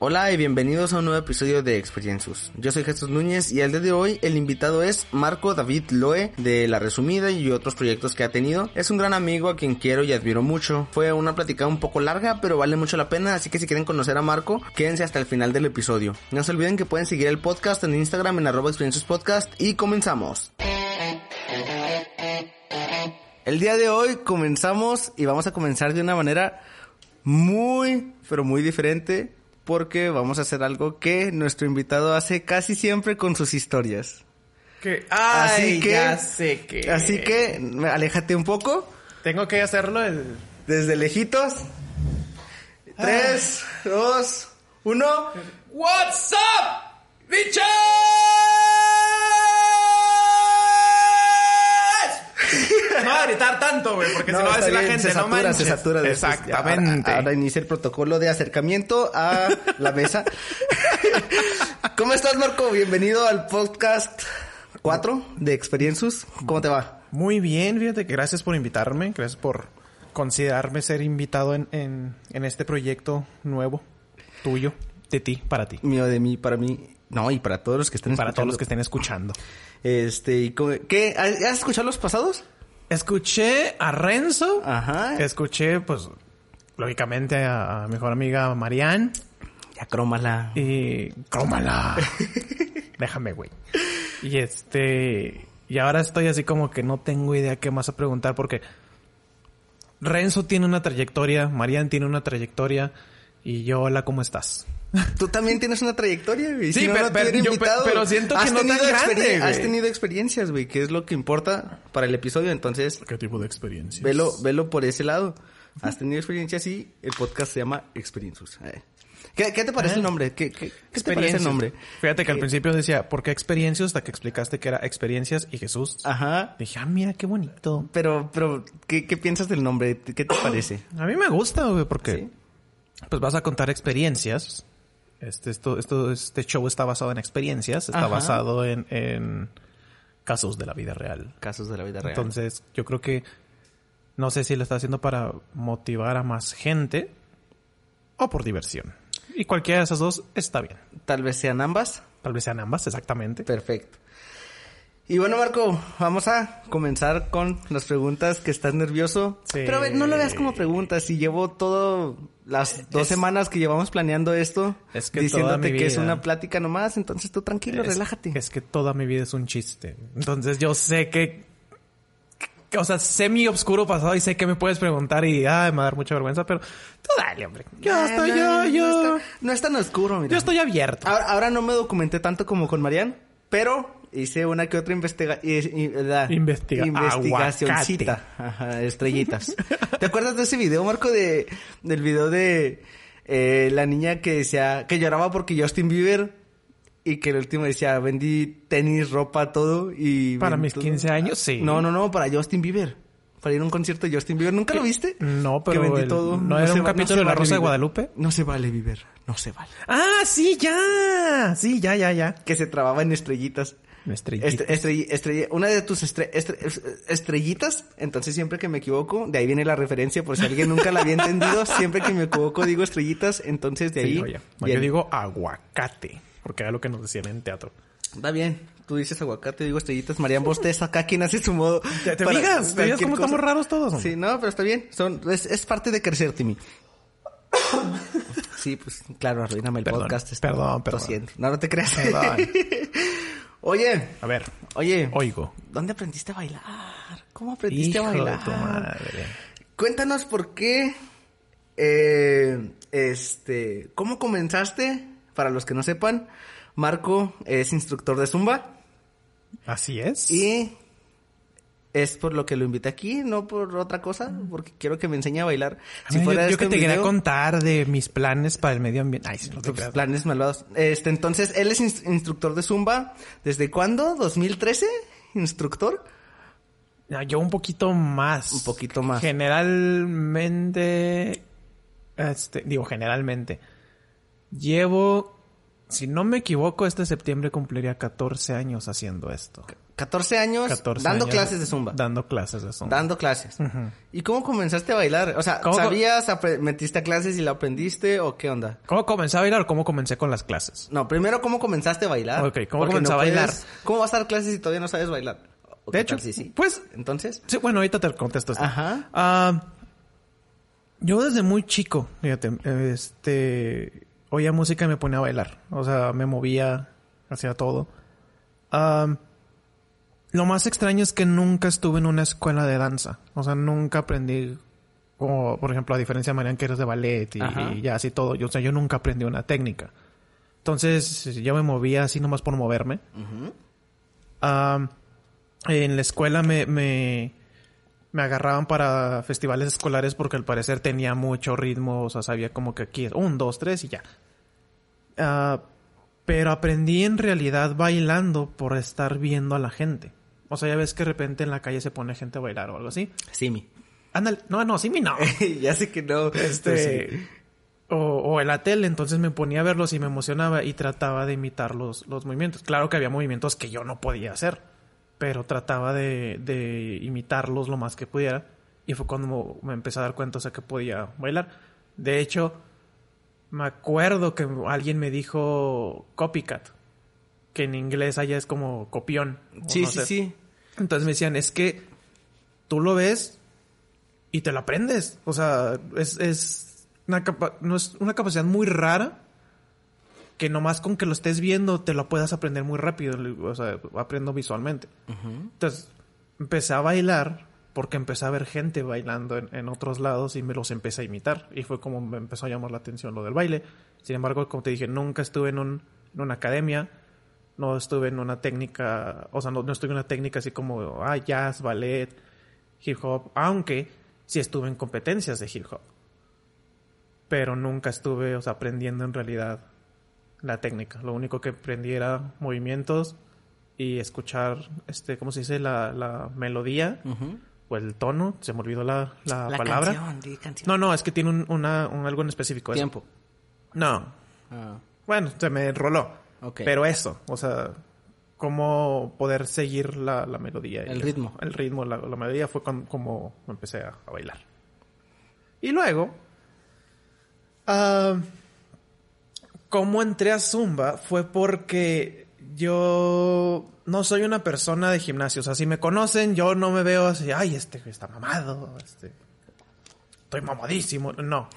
Hola y bienvenidos a un nuevo episodio de Experiencias. Yo soy Jesús Núñez y el día de hoy el invitado es Marco David Loe de La Resumida y otros proyectos que ha tenido. Es un gran amigo a quien quiero y admiro mucho. Fue una plática un poco larga pero vale mucho la pena, así que si quieren conocer a Marco, quédense hasta el final del episodio. No se olviden que pueden seguir el podcast en Instagram en arroba experiencias podcast y comenzamos. El día de hoy comenzamos y vamos a comenzar de una manera muy, pero muy diferente porque vamos a hacer algo que nuestro invitado hace casi siempre con sus historias. Que, ay, así que, ya sé que. Así que, aléjate un poco. Tengo que hacerlo el... desde lejitos. Tres, dos, uno. What's up, bitches? no va a gritar tanto, güey, porque no, se va a decir la gente, se no satura, manches. se satura. después. Exactamente. Ahora, ahora inicia el protocolo de acercamiento a la mesa. ¿Cómo estás, Marco? Bienvenido al podcast 4 de Experiencias. ¿Cómo te va? Muy bien, fíjate que gracias por invitarme, gracias por considerarme ser invitado en, en, en este proyecto nuevo, tuyo, de ti, para ti. Mío, de mí, para mí. No, y para todos los que estén Para todos escuchando. los que estén escuchando. Este, ¿qué? ¿Has has escuchado los pasados? Escuché a Renzo. Ajá. Escuché, pues, lógicamente a, a mi mejor amiga Marianne. Ya crómala. Y... ¡Cómala! Déjame, güey. Y este... Y ahora estoy así como que no tengo idea qué más a preguntar porque... Renzo tiene una trayectoria, Marianne tiene una trayectoria y yo, hola, ¿cómo estás? Tú también tienes una trayectoria, güey. Sí, no, pero- no te pero yo- invitado. pero siento que Has no tan tenido grande. Has tenido experiencias, güey, que es lo que importa para el episodio. Entonces, ¿Qué tipo de experiencia? velo, velo por ese lado. Has tenido experiencias y el podcast se llama Experiencias. Eh. ¿Qué, qué te parece el nombre? ¿Qué, qué, qué te parece el nombre? Fíjate que al Eh, principio decía, ¿por qué experiencias? Hasta que explicaste que era experiencias y Jesús. Ajá. Dije, ah, mira, qué bonito. Pero, pero, ¿qué, qué piensas del nombre? ¿Qué te parece? A mí me gusta, güey, porque Sí. pues vas a contar experiencias. Este, esto, esto, este show está basado en experiencias, está Ajá. basado en, en casos de la vida real. Casos de la vida real. Entonces, yo creo que no sé si lo está haciendo para motivar a más gente o por diversión. Y cualquiera de esas dos está bien. Tal vez sean ambas. Tal vez sean ambas, exactamente. Perfecto. Y bueno, Marco, vamos a comenzar con las preguntas que estás nervioso. Sí. Pero a ver, no lo veas como preguntas. Si llevo todo las dos Es- semanas que llevamos planeando esto, Es que diciéndote mi que es vida- una plática nomás, entonces tú tranquilo, Es- relájate. Es que toda mi vida es un chiste. Entonces yo sé que, que- o sea, sé mi oscuro pasado y sé que me puedes preguntar y ay, me va a dar mucha vergüenza, pero tú dale, hombre. Yo Ah, estoy, no, yo, no yo, está- no es tan oscuro, mira. yo estoy abierto. Ahora, ahora no me documenté tanto como con Marian, pero hice una que otra investiga Investiga- investigacioncita. Ajá, estrellitas. ¿Te acuerdas de ese video, Marco, de del video de eh, la niña que decía que lloraba porque Justin Bieber y que el último decía vendí tenis, ropa, todo y Para mis todo"? 15 años, sí. No, no, no, para Justin Bieber. Para ir a un concierto de Justin Bieber. ¿Nunca lo viste? No, Que pero vendí el- todo. ¿no era se un va- capítulo de La vale Rosa de. Guadalupe? No se vale Bieber. No se vale. Ah, sí, ya. Sí, ya, ya, ya. Que se trababa en estrellitas. Estrellita. Este- estrell- estrell- una de tus estre- estre- estrellitas, entonces siempre que me equivoco, de ahí viene la referencia, por si alguien nunca la había entendido, siempre que me equivoco digo estrellitas, entonces de Sí, ahí... oye. Yo digo aguacate, porque era lo que nos decían en teatro. Está bien, tú dices aguacate, digo estrellitas, Marian Bostes, acá quien hace su modo... ¿Te, te fijas? ¿Te cualquier cómo cosa. estamos raros todos? Sí, no, pero está bien, son, es, es parte de crecer, Timmy. Sí, pues claro, arruíname el Perdón, podcast. está- perdón, perdón. Lo siento, no, no te creas. Oye, A ver, oye, oigo. ¿dónde aprendiste a bailar? ¿Cómo aprendiste Hijo a de bailar? tu madre. Cuéntanos por qué, eh, este, ¿cómo comenzaste? Para los que no sepan, Marco es instructor de Zumba Así es. y es por lo que lo invité aquí, no por otra cosa, porque quiero que me enseñe a bailar. A ver, yo, yo este que te quería contar de mis planes para el medio ambiente. Ay, sí, no te tus planes malvados. Este, entonces, él es ins- instructor de Zumba. ¿Desde cuándo? ¿2013? ¿Instructor? No, yo un poquito más. Un poquito más. Generalmente, este, digo generalmente, llevo si no me equivoco, este septiembre cumpliría 14 años haciendo esto. 14 años 14 dando años clases de zumba. Dando clases de zumba. Dando clases. ¿Y cómo comenzaste a bailar? O sea, ¿Cómo- ¿sabías, metiste a clases y la aprendiste o qué onda? ¿Cómo comencé a bailar o cómo comencé con las clases? No, primero, ¿cómo comenzaste a bailar? Ok, ¿cómo Porque comencé a bailar? ¿Cómo vas a dar clases si todavía no sabes bailar? ¿O De hecho, tal si sí? pues, Entonces, sí, bueno, ahorita te contesto esto. Ajá. Ah, yo desde muy chico, fíjate, este, oía música y me ponía a bailar. O sea, me movía, hacía todo. Lo más extraño es que nunca estuve en una escuela de danza. O sea, nunca aprendí, como por ejemplo, a diferencia de Marian, que eres de ballet y, ya así todo. Yo, o sea, yo nunca aprendí una técnica. Entonces, yo me movía así nomás por moverme. en la escuela me, me, me agarraban para festivales escolares porque al parecer tenía mucho ritmo, o sea, sabía como que aquí es un, dos, tres y ya. Ah, pero aprendí en realidad bailando por estar viendo a la gente. O sea, ya ves que de repente en la calle se pone gente a bailar o algo así. Simi. Ándale, no, no, sí, mi no. ya sé que no. sí. Este, o, o en la tele, entonces me ponía a verlos y me emocionaba y trataba de imitar los, los movimientos. Claro que había movimientos que yo no podía hacer, pero trataba de, de imitarlos lo más que pudiera. Y fue cuando me empecé a dar cuenta, o sea, que podía bailar. De hecho, me acuerdo que alguien me dijo copycat, que en inglés allá es como copión. Sí, no sí, sé. sí. Entonces me decían, es que tú lo ves y te lo aprendes. O sea, es, es, una, capa- no es una capacidad muy rara que nomás con que lo estés viendo te lo puedas aprender muy rápido. O sea, aprendo visualmente. Entonces empecé a bailar porque empecé a ver gente bailando en, en otros lados y me los empecé a imitar. Y fue como me empezó a llamar la atención lo del baile. Sin embargo, como te dije, nunca estuve en, un, en una academia. No estuve en una técnica, o sea, no, no estuve en una técnica así como, ah, jazz, ballet, hip hop, aunque sí estuve en competencias de hip hop. Pero nunca estuve, o sea, aprendiendo en realidad la técnica. Lo único que aprendí era movimientos y escuchar, este, ¿cómo se dice? La, la melodía o el tono. Se me olvidó la, la, La palabra. canción, di canción. No, no, es que tiene un, una, un algo en específico. eso. Tiempo. No. Ah, Bueno, se me enroló. Pero eso, o sea, cómo poder seguir la, la melodía. y El eso. ritmo. El ritmo, la, la melodía fue con- como empecé a, a bailar. Y luego, ah, cómo entré a Zumba fue porque yo no soy una persona de gimnasio. O sea, si me conocen, yo no me veo así, ay, este está mamado, este, estoy mamadísimo. No.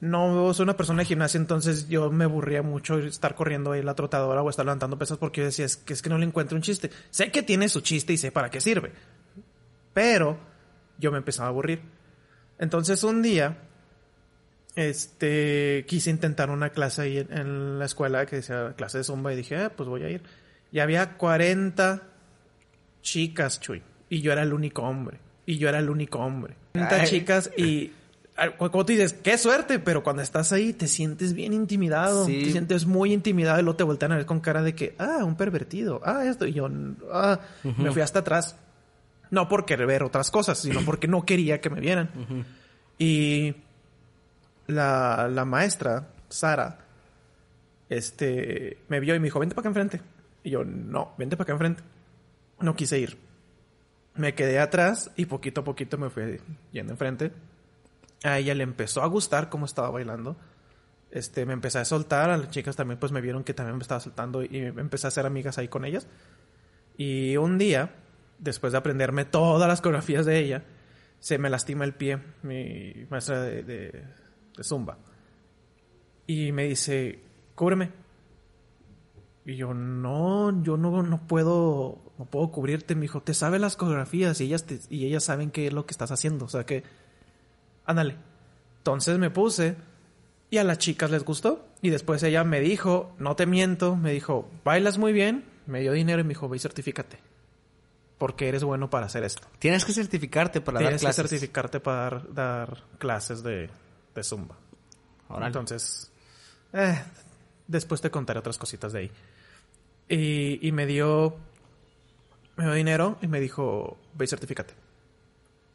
No soy una persona de gimnasio, entonces yo me aburría mucho estar corriendo ahí la trotadora o estar levantando pesas porque yo decía, es que, es que no le encuentro un chiste. Sé que tiene su chiste y sé para qué sirve. Pero yo me empezaba a aburrir. Entonces un día, este, quise intentar una clase ahí en, en la escuela que decía clase de zumba y dije, ah, pues voy a ir. Y había 40 chicas, Chuy. Y yo era el único hombre. Y yo era el único hombre. 40 Ay. chicas y... Como tú dices, qué suerte, pero cuando estás ahí te sientes bien intimidado. Sí. Te sientes muy intimidado y luego te voltean a ver con cara de que, ah, un pervertido. Ah, esto. Y yo, ah, me fui hasta atrás. No por querer ver otras cosas, sino porque no quería que me vieran. Y la, la maestra, Sara, este, me vio y me dijo, vente para acá enfrente. Y yo, no, vente para acá enfrente. No quise ir. Me quedé atrás y poquito a poquito me fui yendo enfrente. A ella le empezó a gustar cómo estaba bailando. Este, me empecé a soltar, a las chicas también pues me vieron que también me estaba soltando y empecé a hacer amigas ahí con ellas. Y un día, después de aprenderme todas las coreografías de ella, se me lastima el pie, mi maestra de, de zumba. Y me dice, cúbreme. Y yo, no, yo no, no puedo, no puedo cubrirte. Me dijo, te sabe las coreografías y ellas, te- y ellas saben qué es lo que estás haciendo. O sea que, ándale. Entonces me puse y a las chicas les gustó. Y después ella me dijo, no te miento, me dijo, bailas muy bien. Me dio dinero y me dijo, ve y certifícate. Porque eres bueno para hacer esto. Tienes que certificarte para dar Tienes que clases. certificarte para dar, dar clases de, de Zumba. Órale. Entonces, eh, después te contaré otras cositas de ahí. Y, y me dio me dio dinero y me dijo, ve y certifícate.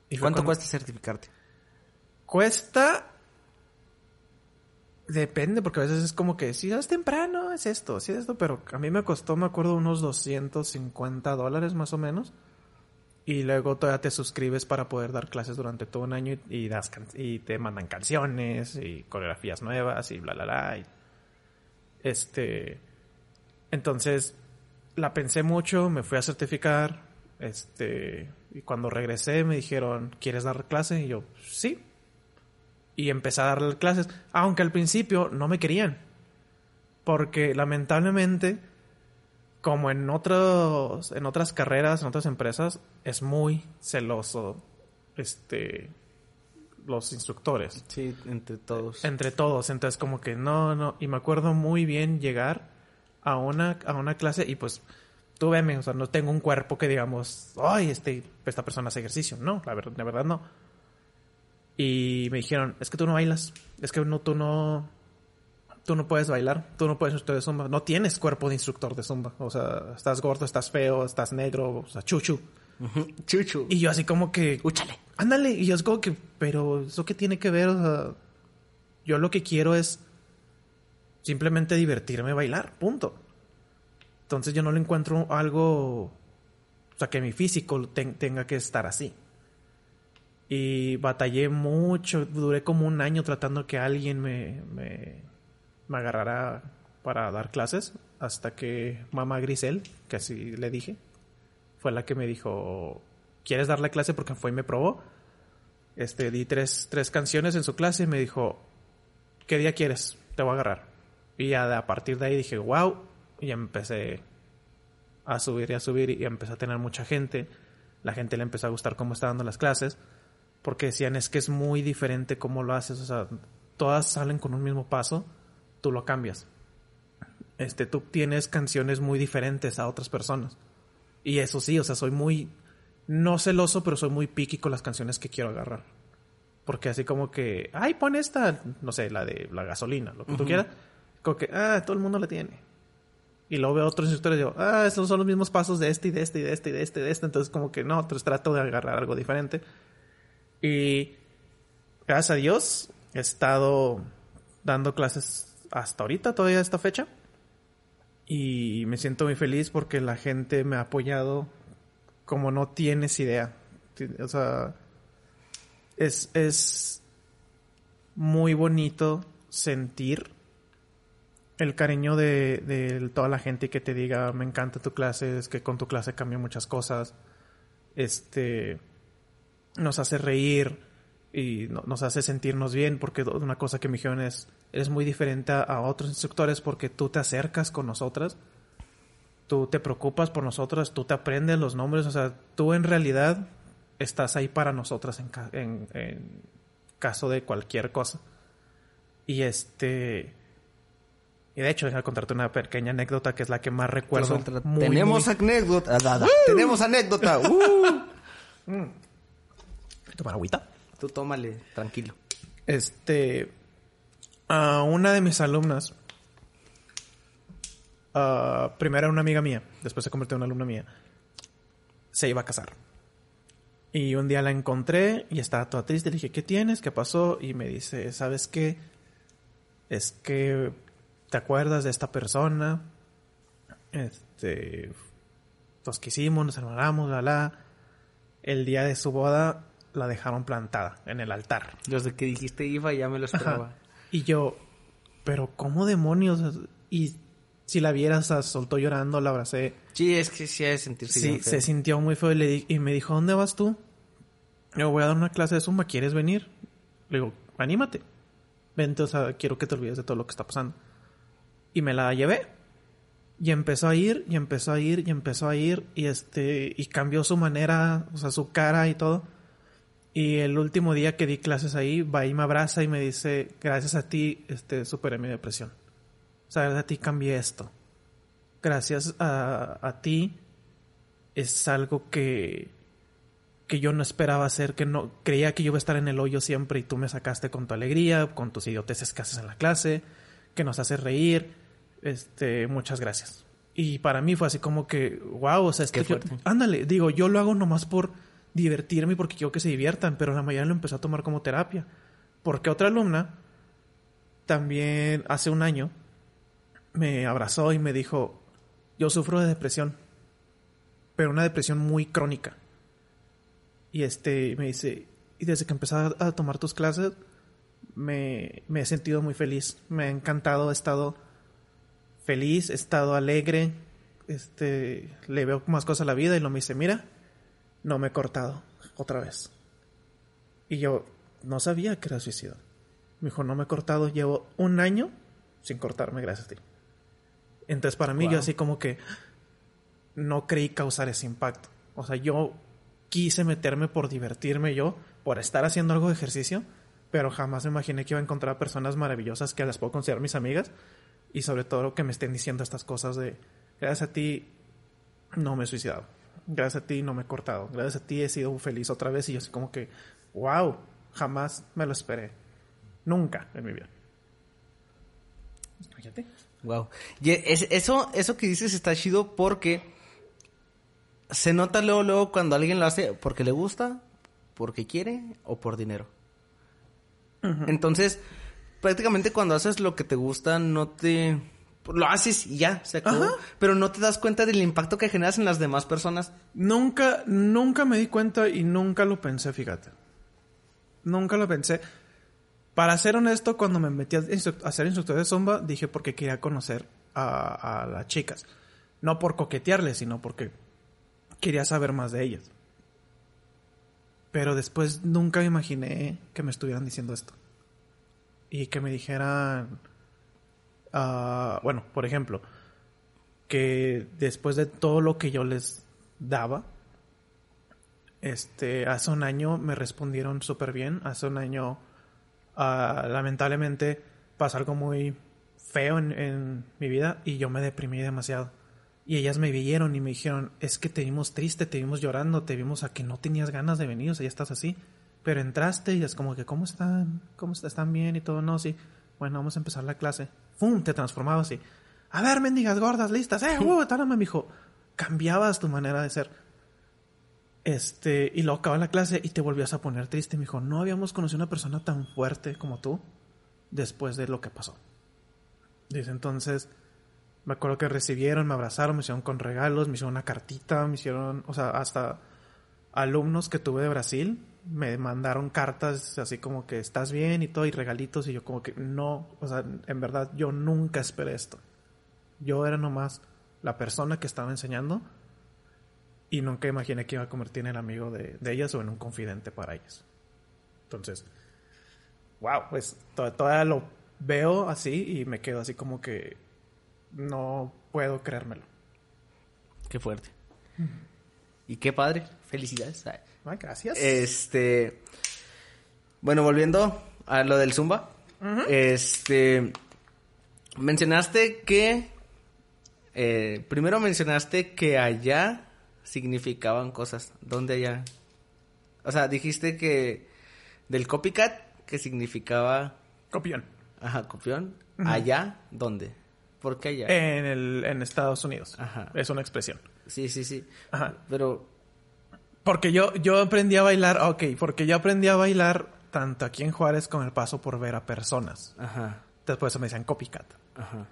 Y ¿Cuánto cuando- cuesta certificarte? Cuesta Depende, porque a veces es como que si es temprano, es esto, si es esto, pero a mí me costó, me acuerdo, unos 250 dólares más o menos. Y luego todavía te suscribes para poder dar clases durante todo un año y, das can- y te mandan canciones y coreografías nuevas y bla, bla, bla. y- este. Entonces, la pensé mucho, me fui a certificar. Este. Y cuando regresé me dijeron, ¿quieres dar clase? Y yo, sí. Y empecé a darle clases. Aunque al principio no me querían. Porque lamentablemente, como en otros, en otras carreras, en otras empresas, es muy celoso. Este. Los instructores Sí, entre todos. entre todos. Entonces, como que no, no. Y me acuerdo muy bien llegar a una, a una clase y pues, tú veme, o sea, no tengo un cuerpo que digamos, ay, este, esta persona hace ejercicio. No, la verdad, la verdad no. Y me dijeron, es que tú no bailas. Es que no, tú no. Tú no puedes bailar. Tú no puedes instructor de zumba. No tienes cuerpo de instructor de zumba. O sea, estás gordo, estás feo, estás negro, o sea, chuchu. Chuchu. Y yo así como que, Úchale. ándale. Y yo es como que, pero ¿eso qué tiene que ver? O sea, yo lo que quiero es simplemente divertirme bailar, punto. Entonces yo no le encuentro algo, o sea, que mi físico ten- tenga que estar así. Y batallé mucho, duré como un año tratando que alguien me, me, me agarrara para dar clases, hasta que mamá Grisel, que así le dije, fue la que me dijo, ¿quieres dar la clase? Porque fue y me probó. Este, di tres, tres canciones en su clase y me dijo, ¿qué día quieres? Te voy a agarrar. Y a partir de ahí dije, wow, y empecé a subir y a subir y empecé a tener mucha gente. La gente le empezó a gustar cómo está dando las clases, porque decían, es que es muy diferente cómo lo haces, o sea, todas salen con un mismo paso, tú lo cambias. Este, tú tienes canciones muy diferentes a otras personas. Y eso sí, o sea, soy muy, no celoso, pero soy muy picky con las canciones que quiero agarrar. Porque así como que, ay, pon esta, no sé, la de la gasolina, lo que tú Ujú. quieras. Como que, ah, todo el mundo la tiene. Y luego veo otros instructores y digo, ah, estos son los mismos pasos de este y de este y de este y de este y de este. Entonces como que no, entonces trato de agarrar algo diferente. Y gracias a Dios he estado dando clases hasta ahorita, todavía esta fecha. Y me siento muy feliz porque la gente me ha apoyado como no tienes idea. O sea, es, es muy bonito sentir el cariño de, de toda la gente que te diga, me encanta tu clase, es que con tu clase cambian muchas cosas. Este, nos hace reír y no- nos hace sentirnos bien porque una cosa que me dijeron es, eres muy diferente a, a otros instructores porque tú te acercas con nosotras, tú te preocupas por nosotras, tú te aprendes los nombres, o sea, tú en realidad estás ahí para nosotras en, ca- en- en caso de cualquier cosa. Y este... Y de hecho, déjame contarte una pequeña anécdota que es la que más recuerdo. Muy, Tenemos muy- anécdota. da, da. Tenemos anécdota. Uh. Tomar agüita. Tú tómale, tranquilo. Este. A una de mis alumnas. ah, primero era una amiga mía, después se convirtió en una alumna mía. Se iba a casar. Y un día la encontré y estaba toda triste. Le dije, ¿qué tienes? ¿Qué pasó? Y me dice, ¿sabes qué? Es que te acuerdas de esta persona. Este. Nos quisimos, nos enamoramos, la la. El día de su boda la dejaron plantada en el altar. Desde que dijiste IFA ya me lo esperaba. Y yo, pero ¿cómo demonios? Y si la vieras, o sea, soltó llorando, la abracé. Sí, es que sí de sentirse Sí, bien feo. se sintió muy feo y, le y me dijo, ¿dónde vas tú? Yo voy a dar una clase de Zumba, ¿quieres venir? Le digo, anímate. Vente, o sea, quiero que te olvides de todo lo que está pasando. Y me la llevé. Y empezó a ir, y empezó a ir, y empezó a ir, y este, y cambió su manera, o sea, su cara y todo. Y el último día que di clases ahí, va y me abraza y me dice, gracias a ti, este, superé mi depresión. O sea, gracias a ti cambié esto. Gracias a, a ti es algo que, que yo no esperaba hacer, que no, creía que yo iba a estar en el hoyo siempre y tú me sacaste con tu alegría, con tus idioteces que haces en la clase, que nos haces reír, este, muchas gracias. Y para mí fue así como que, wow, o sea, es Qué que yo- ándale, digo, yo lo hago nomás por divertirme porque quiero que se diviertan, pero la mayoría lo empezó a tomar como terapia. Porque otra alumna también hace un año me abrazó y me dijo, yo sufro de depresión, pero una depresión muy crónica. Y este me dice, y desde que empecé a tomar tus clases, me, me he sentido muy feliz. Me ha encantado, he estado feliz, he estado alegre, este, le veo más cosas a la vida y lo me dice, mira, no me he cortado otra vez. Y yo no sabía que era suicidio. Me dijo, no me he cortado, llevo un año sin cortarme, gracias a ti. Entonces para mí yo así como que no creí causar ese impacto. O sea, yo quise meterme por divertirme yo, por estar haciendo algo de ejercicio, pero jamás me imaginé que iba a encontrar personas maravillosas que las puedo considerar mis amigas y sobre todo que me estén diciendo estas cosas de gracias a ti no me he suicidado, gracias a ti no me he cortado, gracias a ti he sido feliz otra vez y yo así como que wow, jamás me lo esperé, nunca en mi vida. Fíjate. Wow. Y eso, eso que dices está chido porque se nota luego, luego cuando alguien lo hace porque le gusta, porque quiere o por dinero. Entonces, prácticamente cuando haces lo que te gusta, no te... Lo haces y ya, se acabó. Pero no te das cuenta del impacto que generas en las demás personas. Nunca, nunca me di cuenta y nunca lo pensé, fíjate. Nunca lo pensé. Para ser honesto, cuando me metí a, ser instructor de zumba, dije porque quería conocer a, a las chicas. No por coquetearles, sino porque quería saber más de ellas. Pero después nunca me imaginé que me estuvieran diciendo esto. Y que me dijeran, bueno, por ejemplo, que después de todo lo que yo les daba, este, hace un año me respondieron súper bien. Hace un año, uh, lamentablemente, pasó algo muy feo en, mi vida y yo me deprimí demasiado. Y ellas me vieron y me dijeron, es que te vimos triste, te vimos llorando, te vimos a que no tenías ganas de venir, o sea, ya estás así. Pero entraste y es como que, ¿cómo están? ¿Cómo están bien? Y todo, no, sí. Bueno, vamos a empezar la clase. ¡Fum! Te transformabas así. A ver, mendigas gordas, listas. ¡Eh, uh! me dijo. Cambiabas tu manera de ser. Este, y luego acaba la clase y te volvías a poner triste. Me dijo, no habíamos conocido una persona tan fuerte como tú después de lo que pasó. Dice, entonces, me acuerdo que recibieron, me abrazaron, me hicieron con regalos, me hicieron una cartita, me hicieron, o sea, hasta alumnos que tuve de Brasil me mandaron cartas así como que estás bien y todo y regalitos y yo como que no, o sea, en verdad yo nunca esperé esto. Yo era nomás la persona que estaba enseñando y nunca imaginé que iba a convertir en el amigo de, ellas o en un confidente para ellas. Entonces, wow, pues todavía lo veo así y me quedo así como que no puedo creérmelo. Qué fuerte. Y qué padre. Felicidades. Ay, gracias. Este. Bueno, volviendo a lo del Zumba. Este. Mencionaste que. Eh, primero mencionaste que allá significaban cosas. ¿Dónde allá? O sea, dijiste que. Del copycat, que significaba. Copión. Ajá, copión. Allá, ¿dónde? ¿Por qué allá? En, el, en Estados Unidos. Ajá. Es una expresión. Sí, sí, sí. Ajá. Pero... Porque yo, yo aprendí a bailar, ok, porque yo aprendí a bailar tanto aquí en Juárez con el paso por ver a personas. Ajá. Después eso me decían copycat. Ajá.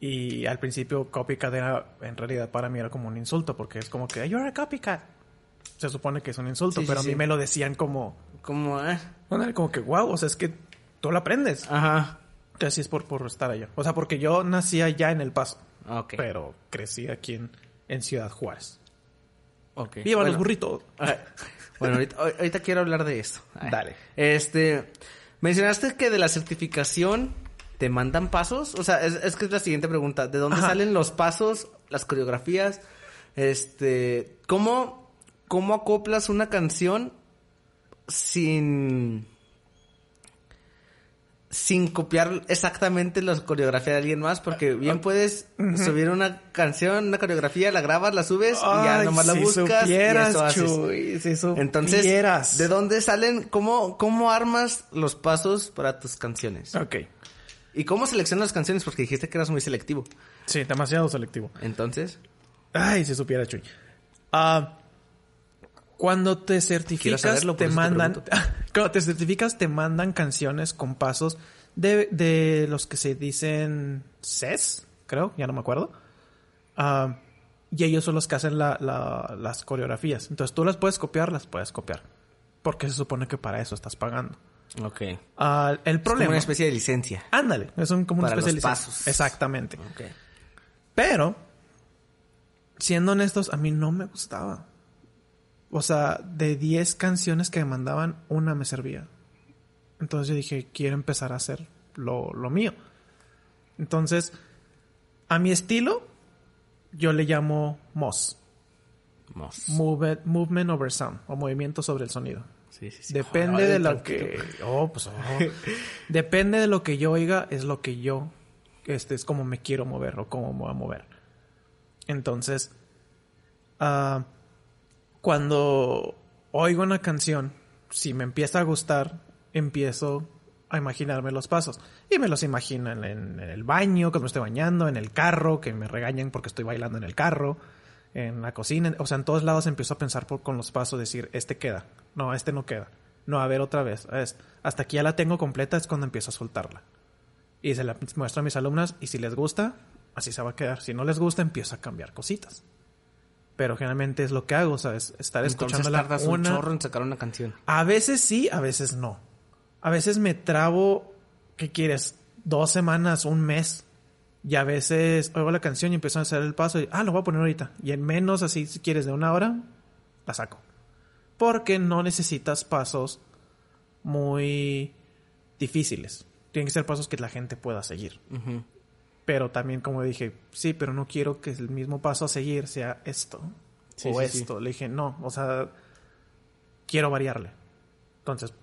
Y al principio copycat era, en realidad para mí era como un insulto, porque es como que, you're a copycat. Se supone que es un insulto, pero a mí me lo decían como... Como, eh. Como que, wow, o sea, es que tú lo aprendes. Ajá. Así es por, por estar allá. O sea, porque yo nací allá en El Paso. Okay. Pero crecí aquí en, en Ciudad Juárez. Ok. Viva los burritos. bueno, ahorita, quiero hablar de esto. Dale. Este, mencionaste que de la certificación te mandan pasos. O sea, es, que es la siguiente pregunta. ¿De dónde salen los pasos, las coreografías? Este, ¿cómo, cómo acoplas una canción sin sin copiar exactamente la coreografía de alguien más, porque bien puedes subir una canción, una coreografía, la grabas, la subes y ya nomás la buscas y eso haces. Entonces, ¿de dónde salen? ¿Cómo, ¿Cómo armas los pasos para tus canciones? Ok. ¿Y cómo seleccionas las canciones? Porque dijiste que eras muy selectivo. Sí, demasiado selectivo. Entonces. Ay, si supiera, Chuy. Ah... Cuando te certificas, te mandan. cuando te certificas, te mandan canciones con pasos de, de los que se dicen CES, creo, ya no me acuerdo. Ah, y ellos son los que hacen la- la- las coreografías. Entonces tú las puedes copiar, las puedes copiar. Porque se supone que para eso estás pagando. Ok. Es Ah, el como problema... una especie de licencia. Ándale, es un, como una Para los especie de licencia. pasos. Exactamente. Ok. Pero, siendo honestos, a mí no me gustaba. O sea, de 10 canciones que me mandaban, una me servía. Entonces yo dije, quiero empezar a hacer lo, lo mío. Entonces, a mi estilo, yo le llamo MOS. Mos. Move- movement over Sound, o movimiento sobre el sonido. Sí, sí, sí. Depende de lo que. Oh, pues. oh. Depende de lo que yo oiga, es lo que yo. Este es como me quiero mover o cómo me voy a mover. Entonces. ah, cuando oigo una canción, si me empieza a gustar, empiezo a imaginarme los pasos. Y me los imagino en, el baño, cuando me estoy bañando, en el carro, que me regañan porque estoy bailando en el carro, en la cocina, o sea, en todos lados empiezo a pensar por, con los pasos, decir, este queda, no, este no queda, no, a ver otra vez, es- hasta aquí ya la tengo completa, es cuando empiezo a soltarla. Y se la muestro a mis alumnas y si les gusta, así se va a quedar. Si no les gusta, empiezo a cambiar cositas. Pero generalmente es lo que hago, ¿sabes? Estar escuchándola tardas un chorro en sacar una canción. A veces sí, a veces no. A veces me trabo, ¿qué quieres? Dos semanas, un mes. Y a veces oigo la canción y empiezo a hacer el paso y, ah, lo voy a poner ahorita. Y en menos, así, si quieres, de una hora, la saco. Porque no necesitas pasos muy difíciles. Tienen que ser pasos que la gente pueda seguir. Ujú. Pero también, como dije, sí, pero no quiero que el mismo paso a seguir sea esto Sí, o sí, sí. esto. Le dije, no, o sea, quiero variarle. Entonces,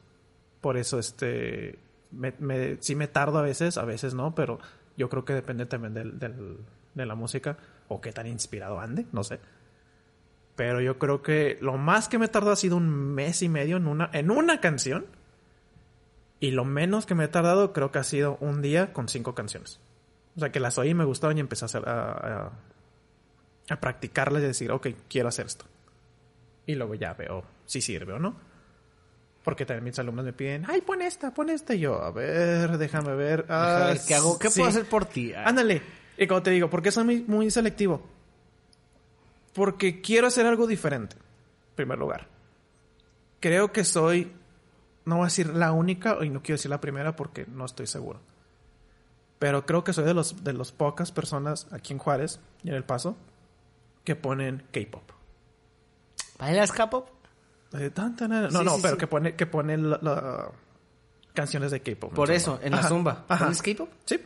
por eso, este, me, me- sí me tardo a veces, a veces no, pero yo creo que depende también del, del- de la música o qué tan inspirado ande, no sé. Pero yo creo que lo más que me tardó ha sido un mes y medio en una, en una canción. Y lo menos que me he tardado creo que ha sido un día con cinco canciones. O sea, que las oí, me gustaban y empecé a, hacer, a, a- a practicarlas y decir, ok, quiero hacer esto. Y luego ya veo si sirve o no. Porque también mis alumnos me piden, ay, pon esta, pon esta. Y yo, a ver, déjame ver. A Ah, ver, ¿qué hago? ¿Qué sí. puedo hacer por ti? Ah, Ándale. Y como te digo, ¿por qué soy muy, muy selectivo? Porque quiero hacer algo diferente. En primer lugar. Creo que soy, no voy a decir la única, y no quiero decir la primera porque no estoy seguro. Pero creo que soy de los de las pocas personas aquí en Juárez y en El Paso que ponen K-pop. ¿Bailas K-pop? Eh, tan, tan. No, Sí, no, sí, pero sí. que pone que ponen la- la- canciones de K-pop. Por eso, en la Ajá, zumba. ajá. ¿Pones K-pop? Sí.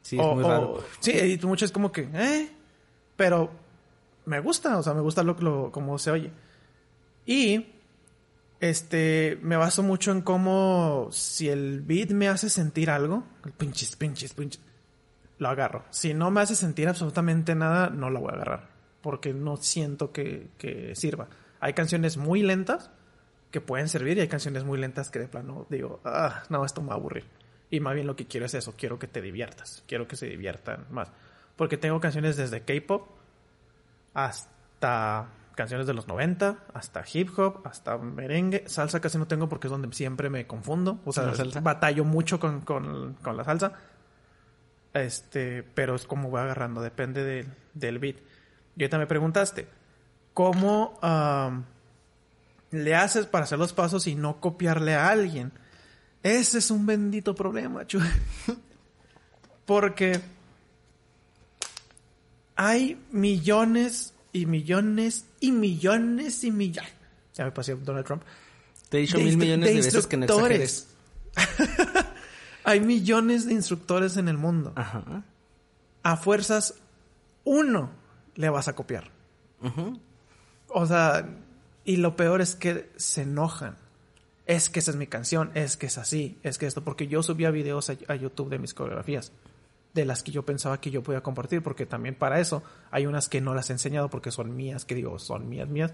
Sí, es O- muy o- raro. sí, y mucho es como que, eh, pero me gusta, o sea, me gusta lo, lo como se oye. Y este me baso mucho en cómo si el beat me hace sentir algo, pinches, pinches, pinches, lo agarro. Si no me hace sentir absolutamente nada, no lo voy a agarrar, porque no siento que, que sirva. Hay canciones muy lentas que pueden servir y hay canciones muy lentas que de plano digo, ah, no, esto me va a aburrir. Y más bien lo que quiero es eso, quiero que te diviertas, quiero que se diviertan más. Porque tengo canciones desde K-pop hasta canciones de los 90, hasta hip hop, hasta merengue. Salsa casi no tengo porque es donde siempre me confundo. O sea, batallo mucho con, con- con la salsa. Este, pero es como voy agarrando, depende del- del beat. Y ahorita me preguntaste, ¿cómo le haces para hacer los pasos y no copiarle a alguien? Ese es un bendito problema, chu. Porque hay millones y millones y millones y millones. Ya me pasé Donald Trump. Te he dicho de mil millones de de veces que no exageres. hay millones de instructores en el mundo. Ajá. A fuerzas, uno le vas a copiar. O sea, y lo peor es que se enojan. Es que esa es mi canción, es que es así, es que esto, porque yo subía videos a, a YouTube de mis coreografías, de las que yo pensaba que yo podía compartir, porque también para eso hay unas que no las he enseñado porque son mías, que digo, son mías, mías,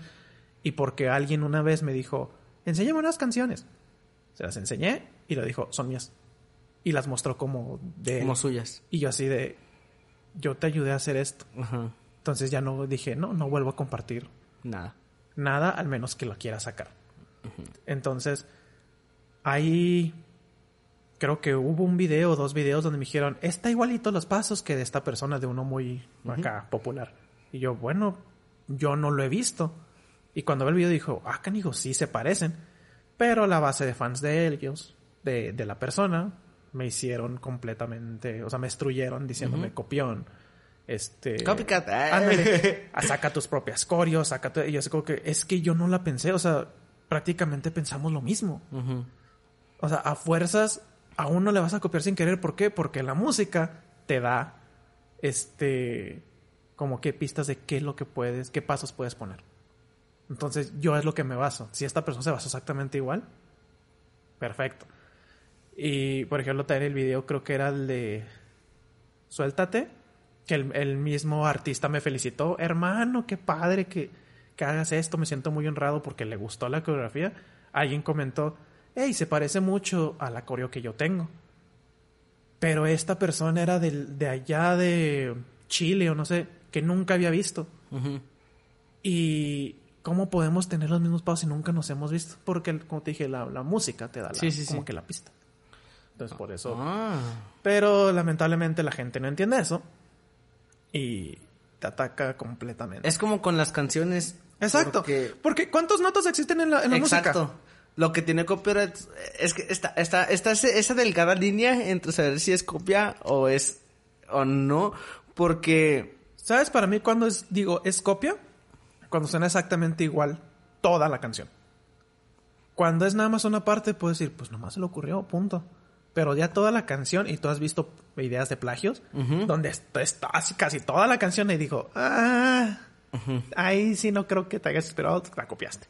y porque alguien una vez me dijo, enséñame unas canciones. Se las enseñé y le dijo, son mías. Y las mostró como de... Como suyas. Y yo así de, yo te ayudé a hacer esto. Ajá. Entonces ya no dije, no, no vuelvo a compartir Nada. nada al menos que lo quiera sacar. Entonces, hay creo que hubo un video o dos videos donde me dijeron, está igualito los pasos que de esta persona, de uno muy acá popular. Y yo, bueno, yo no lo he visto. Y cuando ve el video dijo, ah, canijo, sí se parecen. Pero la base de fans de ellos, de, de la persona, me hicieron completamente, o sea, me destruyeron diciéndome copión. Este. Copycat. Ándale. Ah, saca tus propias coreos, saca tu, Y yo sé como que es que yo no la pensé, o sea, prácticamente pensamos lo mismo. O sea, a fuerzas a uno le vas a copiar sin querer. ¿Por qué? Porque la música te da este como qué pistas de qué es lo que puedes, qué pasos puedes poner. Entonces, yo es lo que me baso. Si esta persona se basó exactamente igual, perfecto. Y, por ejemplo, también el video creo que era el de Suéltate, que el, el mismo artista me felicitó. Hermano, qué padre que, que hagas esto. Me siento muy honrado porque le gustó la coreografía. Alguien comentó, hey, se parece mucho a la coreo que yo tengo. Pero esta persona era del- de allá de Chile o no sé, que nunca había visto. Ujú. Y cómo podemos tener los mismos pasos si nunca nos hemos visto. Porque, como te dije, la, la música te da la- Sí, sí, como sí. que la pista. Entonces, por eso. Ah. Pero lamentablemente la gente no entiende eso. Y te ataca completamente. Es como con las canciones. Exacto. porque- Porque ¿cuántas notas existen en la, en la Exacto. música? Lo que tiene copyright es que está, está, está esa delgada línea entre saber si es copia o es o no, porque ¿Sabes para mí cuando es, digo, es copia? Cuando suena exactamente igual toda la canción. Cuando es nada más una parte, puedes decir, pues nomás se le ocurrió, punto. Pero ya toda la canción, y tú has visto ideas de plagios, donde est- está casi toda la canción y dijo, ah, ahí sí no creo que te hayas esperado, la copiaste.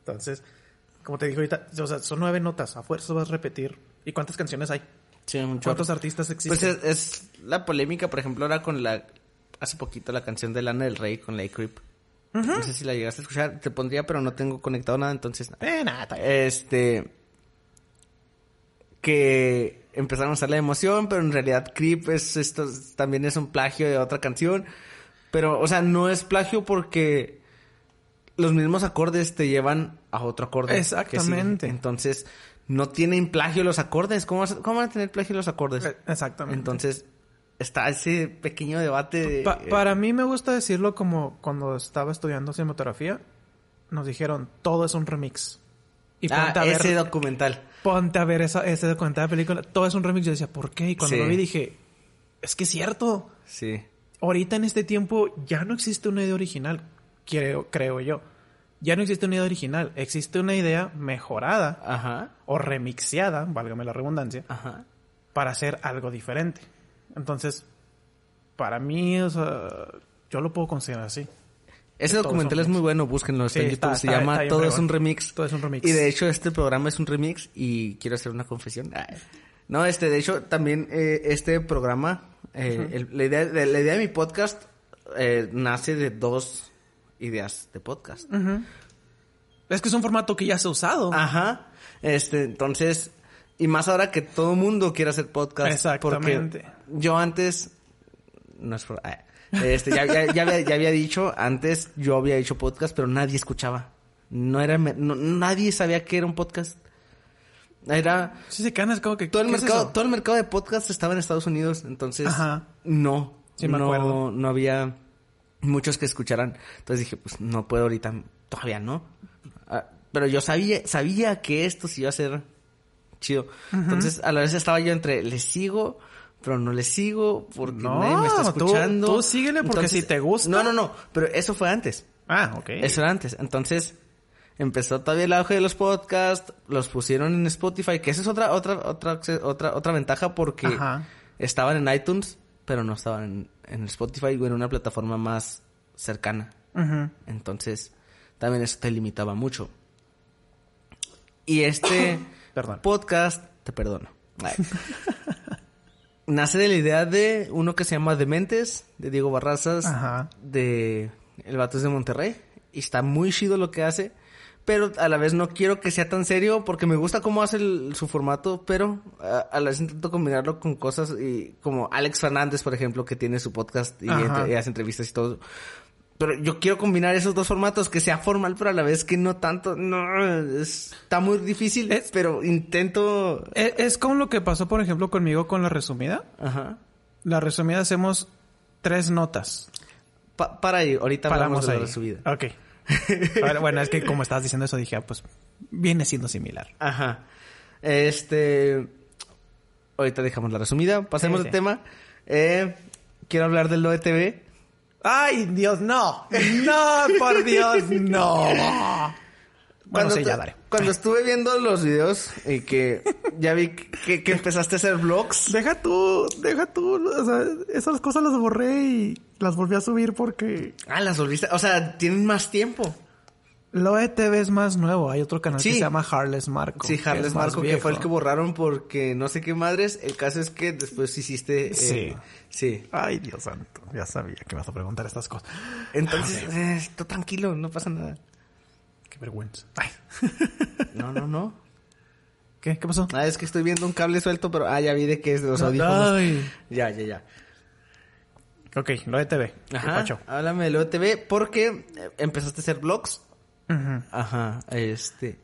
Entonces, como te digo ahorita, o sea, son nueve notas, a fuerza vas a repetir. ¿Y cuántas canciones hay? sí, un chorro. ¿Cuántos artistas existen? Pues es, es la polémica, por ejemplo, ahora con la hace poquito la canción de Lana del Rey con Lake Creep. No sé si la llegaste a escuchar, te pondría, pero no tengo conectado nada, entonces Eh, nada, este que empezaron a usar la emoción, pero en realidad Creep es esto también es un plagio de otra canción, pero o sea, no es plagio porque los mismos acordes te llevan a otro acorde. Exactamente. Entonces, no tienen plagio los acordes. ¿Cómo, cómo van a tener plagio los acordes? Eh, Exactamente. Entonces, está ese pequeño debate de... Pa- para mí me gusta decirlo como cuando estaba estudiando cinematografía, nos dijeron todo es un remix. Y ah, ponte a ver, ese documental. ponte a ver esa, ese documental de película, todo es un remix. Yo decía, ¿por qué? Y cuando Sí. lo vi dije, es que es cierto. Sí. Ahorita en este tiempo ya no existe una idea original, creo, creo yo. Ya no existe una idea original, existe una idea mejorada Ajá. o remixeada, válgame la redundancia, Ajá. para hacer algo diferente. Entonces, para mí, o sea, yo lo puedo considerar así. Ese documental es muy bueno, búsquenlo, está Sí, en YouTube, está- se llama Todo es un remix. Todo es un remix. Y de hecho este programa es un remix y quiero hacer una confesión. Ay. No, este, de hecho también eh, este programa, eh, el- la, idea, de, la idea de mi podcast eh, nace de dos ideas de podcast. Es que es un formato que ya se ha usado. Ajá. Este, entonces, y más ahora que todo mundo quiere hacer podcast. Exactamente. Porque yo antes, no es por- ah, este, ya, ya, ya había, ya había dicho, antes yo había hecho podcast, pero nadie escuchaba. No era, no- nadie sabía que era un podcast. Era, Sí se canas como que todo el ¿qué es mercado, todo el mercado de podcast estaba en Estados Unidos, entonces Ajá. no, Sí, me no, acuerdo. no había muchos que escucharan. Entonces dije, pues no puedo ahorita, todavía no. Ah, pero yo sabía, sabía que esto sí iba a ser chido. Entonces a la vez estaba yo entre, le sigo, pero no le sigo porque No, nadie me está tú- escuchando. tú síguele porque si te gusta. No, no, no, pero eso fue antes. Ah, ok. Eso era antes. Entonces, empezó todavía el auge de los podcasts, los pusieron en Spotify, que esa es otra, otra, otra, otra, otra ventaja porque Ajá. estaban en iTunes, pero no estaban en, en Spotify o en una plataforma más cercana. Entonces, también eso te limitaba mucho. Y este Perdón. podcast, te perdono. Nace de la idea de uno que se llama Dementes, de Diego Barrazas, Ajá. de El Vato es de Monterrey. Y está muy chido lo que hace. Pero a la vez no quiero que sea tan serio porque me gusta cómo hace el- su formato, pero a, a la vez intento combinarlo con cosas y como Alex Fernández, por ejemplo, que tiene su podcast y, Ajá. entre- y hace entrevistas y todo. Pero yo quiero combinar esos dos formatos, que sea formal, pero a la vez que no tanto. No, es- está muy difícil, Es- pero intento. Es, es como lo que pasó, por ejemplo, conmigo con la resumida. Ajá. La resumida hacemos tres notas. Pa- para ahí, ahorita hablamos Paramos de ahí. la subida. Ok. Bueno, es que como estabas diciendo eso, dije, ah, pues viene siendo similar. Ajá. Este. Ahorita dejamos la resumida. Pasemos Sí, de tema. Eh, quiero hablar del OETV. ¡Ay, Dios, no! ¡No, por Dios, no! Bueno, Cuando, sí, te- ya daré. cuando estuve viendo los videos y que ya vi que, que empezaste a hacer vlogs. Deja tú, deja tú. O sea, esas cosas las borré y las volví a subir porque... Ah, las volviste. O sea, tienen más tiempo. Lo ETV es más nuevo. Hay otro canal Sí. que se llama Harles Marco. Sí, Harles Marco, que fue el que borraron porque no sé qué madres. El caso es que después hiciste. eh, Sí. Sí. Ay, Dios santo. Ya sabía que me vas a preguntar estas cosas. Entonces, eh, tú tranquilo, no pasa nada. Qué vergüenza. Ay. No, no, no. ¿Qué? ¿Qué pasó? Ah, es que estoy viendo un cable suelto, pero ah, ya vi de que es de los audífonos. Ay. Ya, ya, ya. Ok, lo ETV. ¿Qué Ajá. pacho? Háblame del OTV porque eh, empezaste a hacer vlogs. Ujú. Ajá, este.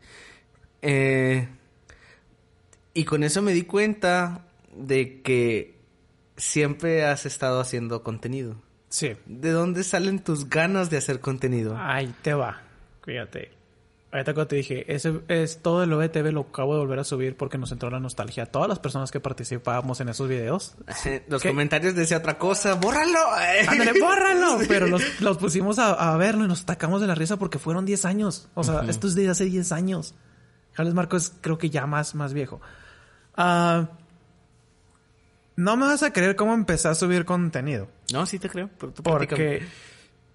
Eh, y con eso me di cuenta de que siempre has estado haciendo contenido. Sí. ¿De dónde salen tus ganas de hacer contenido? Ahí te va. Fíjate. Ahorita cuando te dije, ese es todo el OETV lo acabo de volver a subir porque nos entró la nostalgia. Todas las personas que participábamos en esos videos. Los ¿Qué? comentarios decía otra cosa. ¡Bórralo! ¡Ándale, bórralo! Pero los, los pusimos a, a verlo y nos atacamos de la risa porque fueron 10 años. O sea, esto es de hace 10 años. Carlos Marco es creo que ya más, más viejo. Ah, no me vas a creer cómo empecé a subir contenido. No, sí te creo. Pero tú platícame. Porque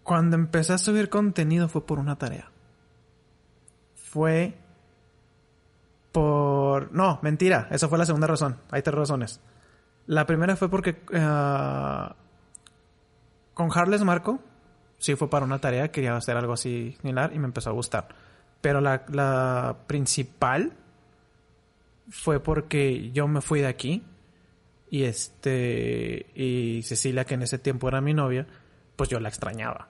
cuando empecé a subir contenido fue por una tarea. Fue por... No, mentira. Esa fue la segunda razón. Hay tres razones. La primera fue porque ah, con Harles Marco, sí fue para una tarea, quería hacer algo así similar y me empezó a gustar. Pero la, la principal fue porque yo me fui de aquí y este y Cecilia que en ese tiempo era mi novia pues yo la extrañaba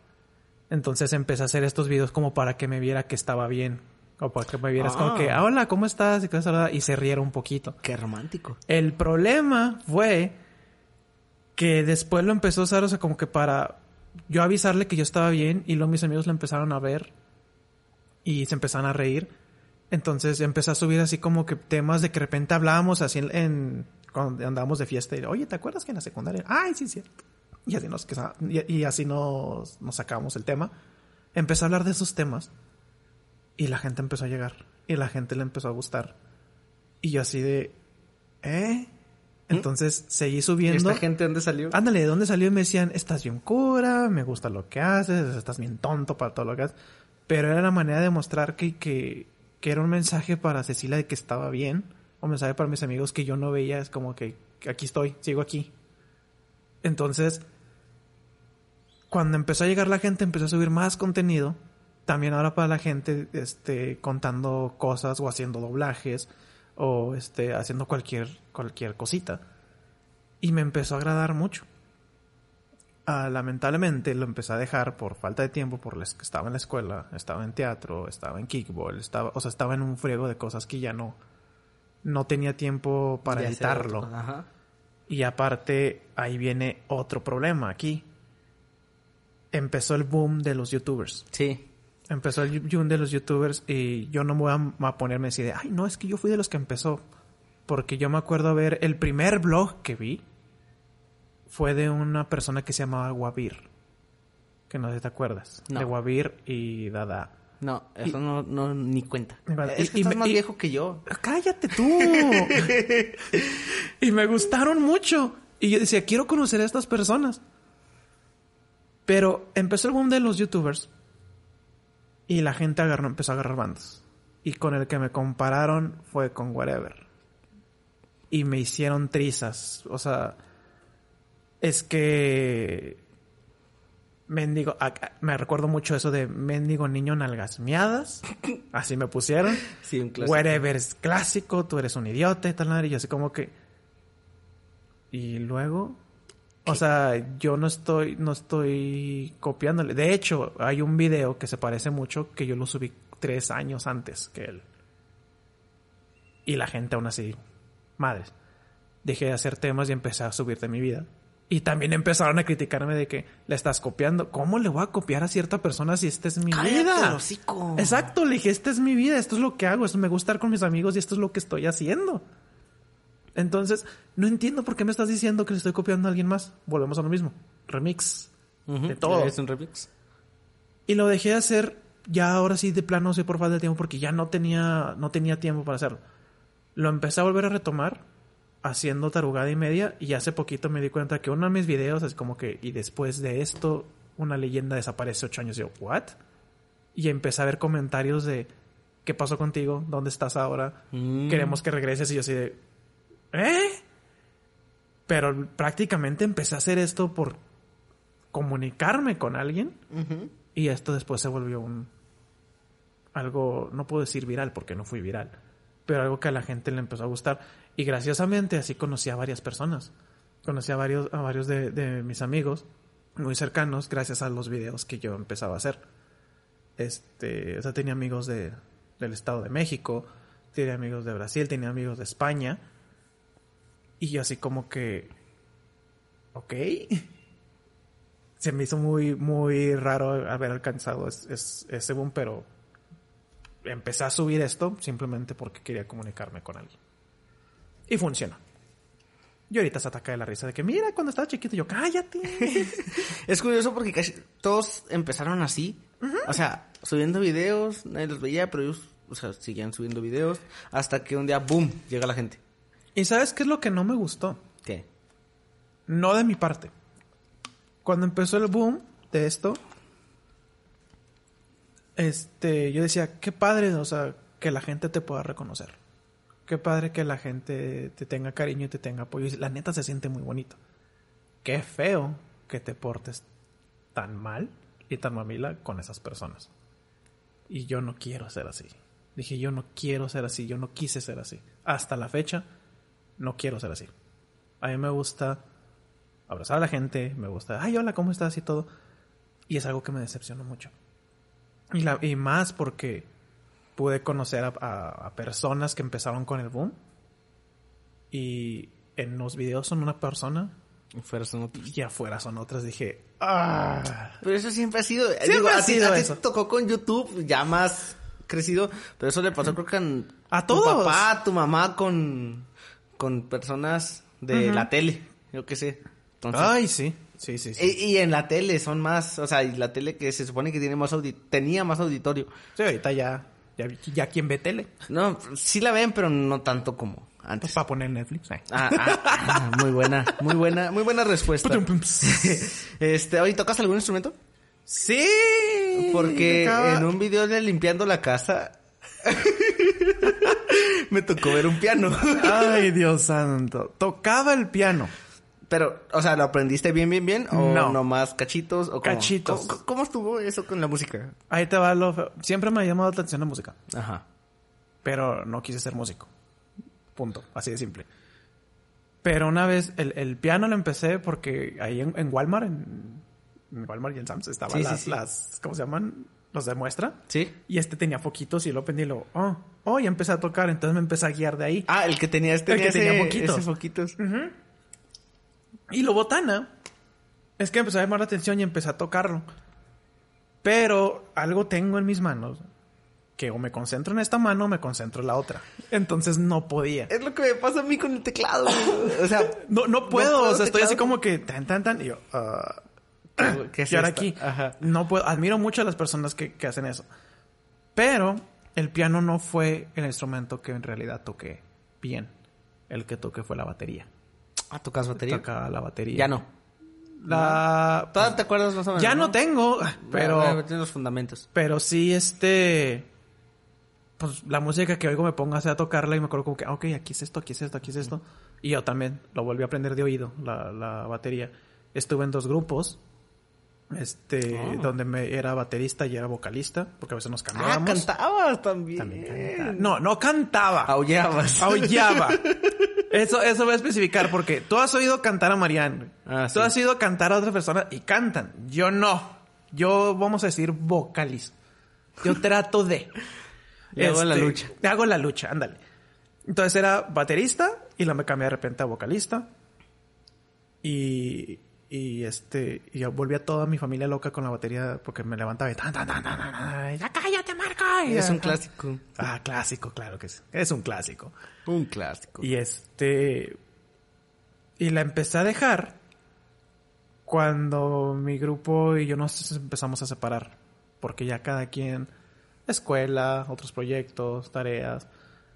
entonces empecé a hacer estos videos como para que me viera que estaba bien o para que me vieras como que "Ah, hola cómo estás y, cosas así", y se riera un poquito Qué romántico. el problema fue que después lo empezó a usar, o sea, como que para yo avisarle que yo estaba bien y luego mis amigos lo empezaron a ver y se empezaron a reír. Entonces empecé a subir así como que temas de que de repente hablábamos así en, en- cuando andábamos de fiesta y oye, ¿te acuerdas que en la secundaria? Ay, sí, cierto. Y así nos, y, y así nos, nos sacamos el tema. Empecé a hablar de esos temas y la gente empezó a llegar y la gente le empezó a gustar. Y yo así de, ¿eh? Entonces seguí ¿Y subiendo. esta gente dónde salió? Ándale, ¿de dónde salió? Y me decían, estás bien cura, me gusta lo que haces, estás bien tonto para todo lo que haces. Pero era la manera de mostrar que, que, que era un mensaje para Cecilia de que estaba bien. O un mensaje para mis amigos que yo no veía. Es como que, que aquí estoy, sigo aquí. Entonces, cuando empezó a llegar la gente, empezó a subir más contenido. También ahora para la gente, este, contando cosas o haciendo doblajes o este, haciendo cualquier, cualquier cosita. Y me empezó a agradar mucho. Ah, lamentablemente lo empecé a dejar por falta de tiempo, por las que estaba en la escuela, estaba en teatro, estaba en kickball, estaba, o sea, estaba en un friego de cosas que ya no, no tenía tiempo para editarlo. Ajá. Y aparte, ahí viene otro problema aquí. Empezó el boom de los youtubers. Sí. Empezó el boom de los youtubers y yo no me voy a, a ponerme así de, ay, no, es que yo fui de los que empezó. Porque yo me acuerdo ver el primer blog que vi fue de una persona que se llamaba Guavir. Que no sé si te acuerdas. No. De Guavir y Dada. No, eso no, no, ni cuenta. Vale, Es que y- estás más viejo que yo. Cállate tú. y me gustaron mucho. Y yo decía, quiero conocer a estas personas. Pero empezó el boom de los youtubers. Y la gente agarró, empezó a agarrar bandas. Y con el que me compararon fue con Whatever. Y me hicieron trizas. O sea, es que... Mendigo, me recuerdo mucho eso de mendigo niño nalgas miadas. Así me pusieron. Sí, un clásico. Whatever es clásico, tú eres un idiota y tal, y yo así como que... Y luego... O sea, yo no estoy, no estoy copiándole. De hecho, hay un video que se parece mucho que yo lo subí tres años antes que él. Y la gente aún así, madres. Dejé de hacer temas y empecé a subir de mi vida. Y también empezaron a criticarme de que le estás copiando. ¿Cómo le voy a copiar a cierta persona si esta es mi Cállate, vida? hocico. Exacto, le dije, esta es mi vida, esto es lo que hago, esto me gusta estar con mis amigos y esto es lo que estoy haciendo. Entonces, no entiendo por qué me estás diciendo que le estoy copiando a alguien más. Volvemos a lo mismo. Remix. De todo. Es un remix. Y lo dejé de hacer ya ahora sí de plano, sé por falta de tiempo, porque ya no tenía, no tenía tiempo para hacerlo. Lo empecé a volver a retomar haciendo tarugada y media y hace poquito me di cuenta que uno de mis videos es como que, y después de esto, una leyenda desaparece ocho años. Y yo, ¿what? Y empecé a ver comentarios de, ¿qué pasó contigo? ¿Dónde estás ahora? Mm. Queremos que regreses y yo así de, ¿eh? Pero prácticamente empecé a hacer esto por comunicarme con alguien y esto después se volvió un algo, no puedo decir viral porque no fui viral, pero algo que a la gente le empezó a gustar y graciosamente así conocí a varias personas. Conocí a varios a varios de, de mis amigos muy cercanos gracias a los videos que yo empezaba a hacer. Este, o sea, tenía amigos de, del Estado de México, tenía amigos de Brasil, tenía amigos de España. Y yo así como que ok. Se me hizo muy, muy raro haber alcanzado es- es- ese boom, pero empecé a subir esto simplemente porque quería comunicarme con alguien. Y funcionó. Y ahorita se ataca de la risa de que, mira, cuando estaba chiquito, yo, cállate. Es curioso porque casi todos empezaron así. O sea, subiendo videos, nadie los veía, pero ellos, o sea, seguían subiendo videos. Hasta que un día, boom, llega la gente. ¿Y sabes qué es lo que no me gustó? ¿Qué? No de mi parte. Cuando empezó el boom de esto, este, yo decía, qué padre, o sea, que la gente te pueda reconocer. Qué padre que la gente te tenga cariño y te tenga apoyo. Y la neta se siente muy bonito. Qué feo que te portes tan mal y tan mamila con esas personas. Y yo no quiero ser así. Dije, yo no quiero ser así, yo no quise ser así. Hasta la fecha, no quiero ser así. A mí me gusta abrazar a la gente, me gusta, ay, hola, ¿cómo estás? y todo. Y es algo que me decepcionó mucho. Y, la, y más porque pude conocer a, a- a personas que empezaron con el boom. Y en los videos son una persona Fuera son otros. y afuera son otras. Dije, ah. Pero eso siempre ha sido. Siempre ha a ti- sido a ti eso. tocó con YouTube ya más crecido, pero eso le pasó creo que a, A tu todos. papá, a tu mamá con, con personas de la tele, yo qué sé. Entonces, Ay, sí. Sí, sí, sí. y, y en la tele son más, o sea, y la tele que se supone que tiene más audi tenía más auditorio. Sí, ahorita ya, ya, ya quien ve tele. No, sí la ven, pero no tanto como Pues antes. para poner Netflix. eh. Ah, ah, ah, muy buena, muy buena, muy buena respuesta. Este, ¿hoy tocas algún instrumento? Sí. Porque en un video de limpiando la casa me tocó ver un piano. Ay, Dios santo. Tocaba el piano. Pero, o sea, ¿lo aprendiste bien, bien, bien? ¿O No. nomás cachitos? O cómo? Cachitos. ¿Cómo, cómo estuvo eso con la música? Ahí te va lo feo. Siempre me ha llamado la atención la música. Ajá. Pero no quise ser músico. Punto. Así de simple. Pero una vez el, el piano lo empecé porque ahí en, en Walmart, en, en Walmart y en Sam's estaban Sí, sí, las, sí. las, ¿cómo se llaman? Los de muestra. ¿Sí? Y este tenía poquitos y lo prendí y lo, oh, oh, y empecé a tocar. Entonces me empecé a guiar de ahí. Ah, el que tenía este. El que tenía foquitos. Ese foquitos. Y lo botana es que empezó a llamar la atención y empecé a tocarlo. Pero algo tengo en mis manos que o me concentro en esta mano o me concentro en la otra. Entonces no podía. Es lo que me pasa a mí con el teclado. O sea, No, no puedo, puedo o sea, estoy así como que tan, tan, tan. Y yo, ah, ¿qué, es aquí. Ajá. No puedo, admiro mucho a las personas que, que hacen eso. Pero el piano no fue el instrumento que en realidad toqué bien. El que toqué fue la batería. Ah, ¿tocas batería? Tocaba la batería. Ya no. La... ¿Todavía te acuerdas más o menos? Ya no tengo, pero... Pero... Tiene los fundamentos. Pero sí, este. Pues la música que oigo me pongo así a tocarla y me acuerdo como que, ah, ok, aquí es esto, aquí es esto, aquí es esto. Y yo también lo volví a aprender de oído, la, la batería. Estuve en dos grupos. Este, Oh. donde me era baterista y era vocalista, porque a veces nos Ah, cambiábamos. cantabas también. También cantaba. No, no cantaba. Aullabas. Aullaba. Eso, eso voy a especificar porque tú has oído cantar a Marianne. Ah, tú sí. has oído cantar a otras personas y cantan. Yo no. Yo, vamos a decir, vocalizo. Yo trato de. Le hago la lucha. Le hago la lucha, ándale. Entonces era baterista y la me cambié de repente a vocalista. Y, y este, y yo volví a toda mi familia loca con la batería porque me levantaba y tan, tan, tan, tan, tan, ya cállate, Marco. Y Es un clásico. Ah, clásico, claro que sí. Es un clásico. Un clásico. Y este. Y la empecé a dejar cuando mi grupo y yo nos empezamos a separar. Porque ya cada quien. Escuela, otros proyectos, tareas.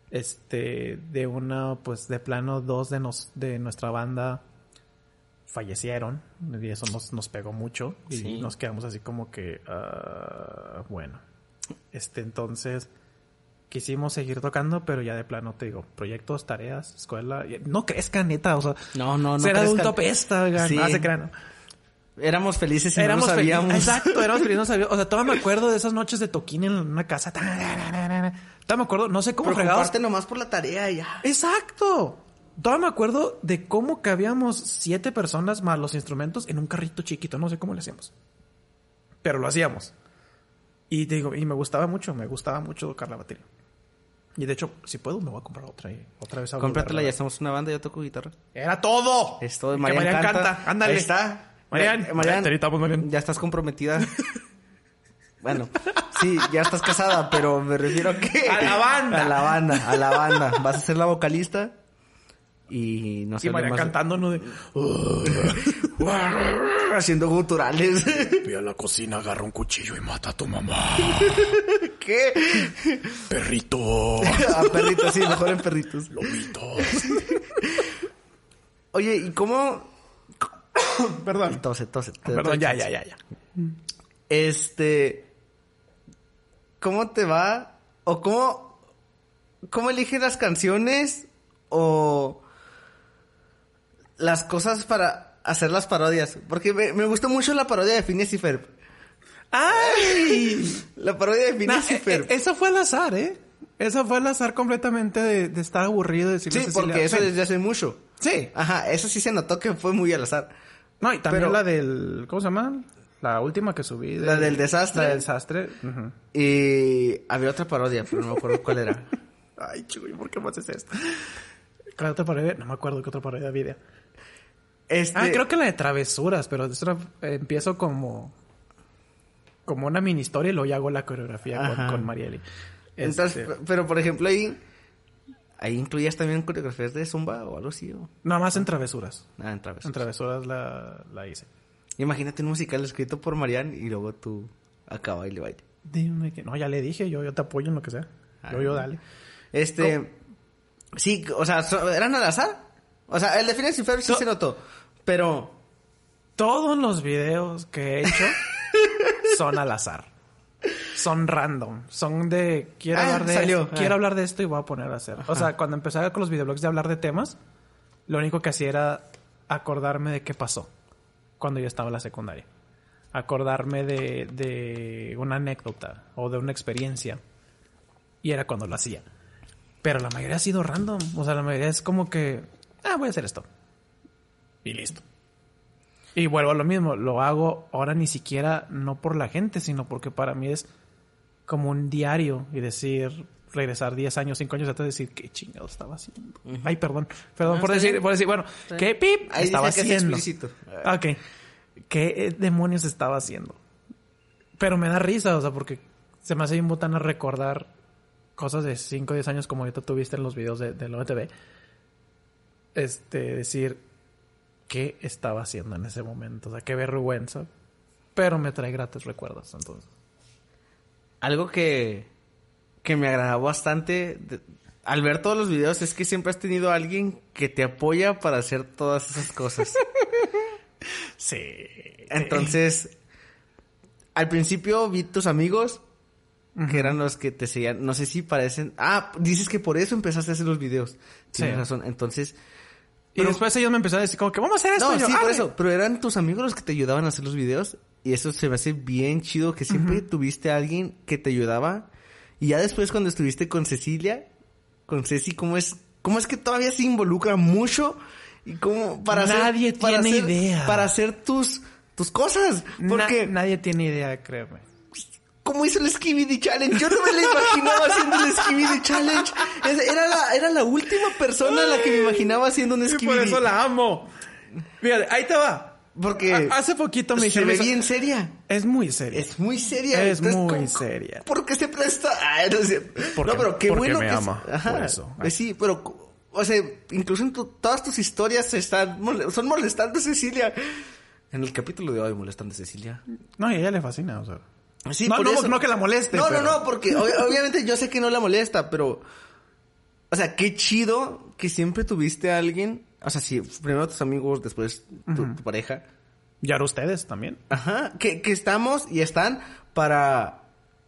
Este. De una, pues de plano, dos de, nos, de nuestra banda fallecieron. Y eso nos, nos pegó mucho. Y Sí. nos quedamos así como que. ah, bueno. Este, entonces quisimos seguir tocando, pero ya de plano te digo, proyectos, tareas, escuela, no crezcan neta, o sea, No, no, no. ser crezcan. adulto oigan, Sí. no. ¿no? Éramos felices y Éramos no lo sabíamos. exacto, éramos felices, no sabíamos, o sea, todavía me acuerdo de esas noches de toquín en una casa, todavía me acuerdo, no sé cómo comparte nomás por la tarea y ya. exacto, todavía me acuerdo de cómo cabíamos siete personas más los instrumentos en un carrito chiquito, no sé cómo le hacíamos, pero lo hacíamos, y te digo, y me gustaba mucho, me gustaba mucho tocar la batería. Y de hecho, si puedo, me voy a comprar otra y otra vez. a Cómpratela, ya somos una banda, yo toco guitarra. ¡Era todo! Es todo. Marian, Marian canta. canta. Ándale. Ahí está. Marian, Marian, Marian. Ya estás comprometida. bueno, sí, ya estás casada, pero me refiero a que... A la banda. A la banda, a la banda. Vas a ser la vocalista y no sé... Y más- cantando, ¿no? De, Haciendo guturales. Ve a la cocina, agarra un cuchillo y mata a tu mamá. ¿Qué? Perrito. A perritos, sí, mejor en perritos. Lomitos. Oye, ¿y cómo...? Perdón. Tose, tose. Perdón, ya, ya, ya, ya. Este. ¿Cómo te va? ¿O cómo. ¿Cómo eliges las canciones? ¿O. las cosas para hacer las parodias? Porque me, me gustó mucho la parodia de Phineas y Ferb. ¡Ay! La parodia de Nah, Phineas y Ferb. eh, eso fue al azar, ¿eh? Eso fue al azar completamente de, de estar aburrido de decirle sí, Cecilia, porque eso desde hace mucho. Sí. Ajá, eso sí se notó que fue muy al azar. No, y también Pero- la del... ¿Cómo se llama? La última que subí. La del desastre. La del desastre. Y había otra parodia, pero no me acuerdo cuál era. Ay, chico, ¿y por qué me haces esto? ¿Cuál otra parodia? No me acuerdo qué otra parodia había. Este, Ah, creo que la de travesuras, pero eso empiezo como como una mini historia y luego ya hago la coreografía con, con Marieli. Entonces, Este, pero por ejemplo ahí. Ahí incluías también coreografías de zumba o algo así. O... nada más en travesuras. Ah, en Traves. En travesuras la, la hice. Imagínate un musical escrito por Marian y luego tú acá baile baile. Dime que no, ya le dije, yo, yo te apoyo en lo que sea. Yo, yo, dale. Este. Sí, o sea, ¿eran al azar? O sea, el de Phineas y Ferb sí se notó. Pero. Todos los videos que he hecho son al azar. Son random. Son de quiero Ah, hablar de salió. esto, quiero Ah. hablar de esto y voy a poner a hacer. O sea, cuando empezaba con los videoblogs de hablar de temas, lo único que hacía era acordarme de qué pasó cuando yo estaba en la secundaria. Acordarme de, de una anécdota o de una experiencia. Y era cuando lo hacía. Pero la mayoría ha sido random. O sea, la mayoría es como que, ah, voy a hacer esto. Y listo. Y vuelvo a lo mismo, lo hago ahora ni siquiera no por la gente, sino porque para mí es como un diario y decir, regresar 10 años, 5 años atrás y decir, ¿qué chingado estaba haciendo? Ay, perdón, perdón No, por decir, bien. por decir, bueno, ¿qué pip Ahí estaba dice que es haciendo? explícito. Ok, ¿qué eh, demonios estaba haciendo? Pero me da risa, o sea, porque se me hace bien botana recordar cosas de 5 o 10 años como ahorita tuviste en los videos de, del OTV. Este, decir, ¿qué estaba haciendo en ese momento? O sea, qué vergüenza. Pero me trae gratos recuerdos, entonces. Algo que. que me agradó bastante. de- al ver todos los videos es que siempre has tenido a alguien que te apoya para hacer todas esas cosas. Sí. Entonces, al principio vi tus amigos, que eran los que te seguían, no sé si parecen... Ah, dices que por eso empezaste a hacer los videos. Tienes Sí. razón. Entonces... Y pero- después ellos me empezaron a decir como que vamos a hacer esto. No, Y yo, sí, por "Ah, eso. Pero eran tus amigos los que te ayudaban a hacer los videos. Y eso se me hace bien chido, que siempre tuviste a alguien que te ayudaba. Y ya después cuando estuviste con Cecilia, con Ceci, ¿cómo es ¿Cómo es que todavía se involucra mucho? Y cómo para Nadie hacer, para tiene hacer- idea. Para hacer tus, tus cosas. Porque, Na- nadie tiene idea, créeme. ¿Cómo hizo el Skibidi Challenge? Yo no me la imaginaba haciendo el Skibidi Challenge. Era la, era la última persona a la que me imaginaba haciendo un Y Skibidi. por eso la amo. Fíjate, ahí te va. Porque A- hace poquito me se dijeron ve eso. bien seria. Es muy serio. Es muy seria. Es Entonces, muy ¿cómo- seria. Porque se presta. Ay, no, cierto. Porque- no, pero qué porque bueno me que es- ama, Ajá. por eso. Pues sí, pero. O sea, incluso en tu- todas tus historias se están son molestando a Cecilia. En el capítulo de hoy molestando a Cecilia. No, y a ella le fascina, o sea. Sí, no, por no, eso. no que la moleste. No, pero- no, no, porque ob- obviamente yo sé que no la molesta, pero. O sea, qué chido que siempre tuviste a alguien. O sea, sí, primero tus amigos, después tu, tu pareja. Y ahora ustedes también. Ajá, que, que estamos y están para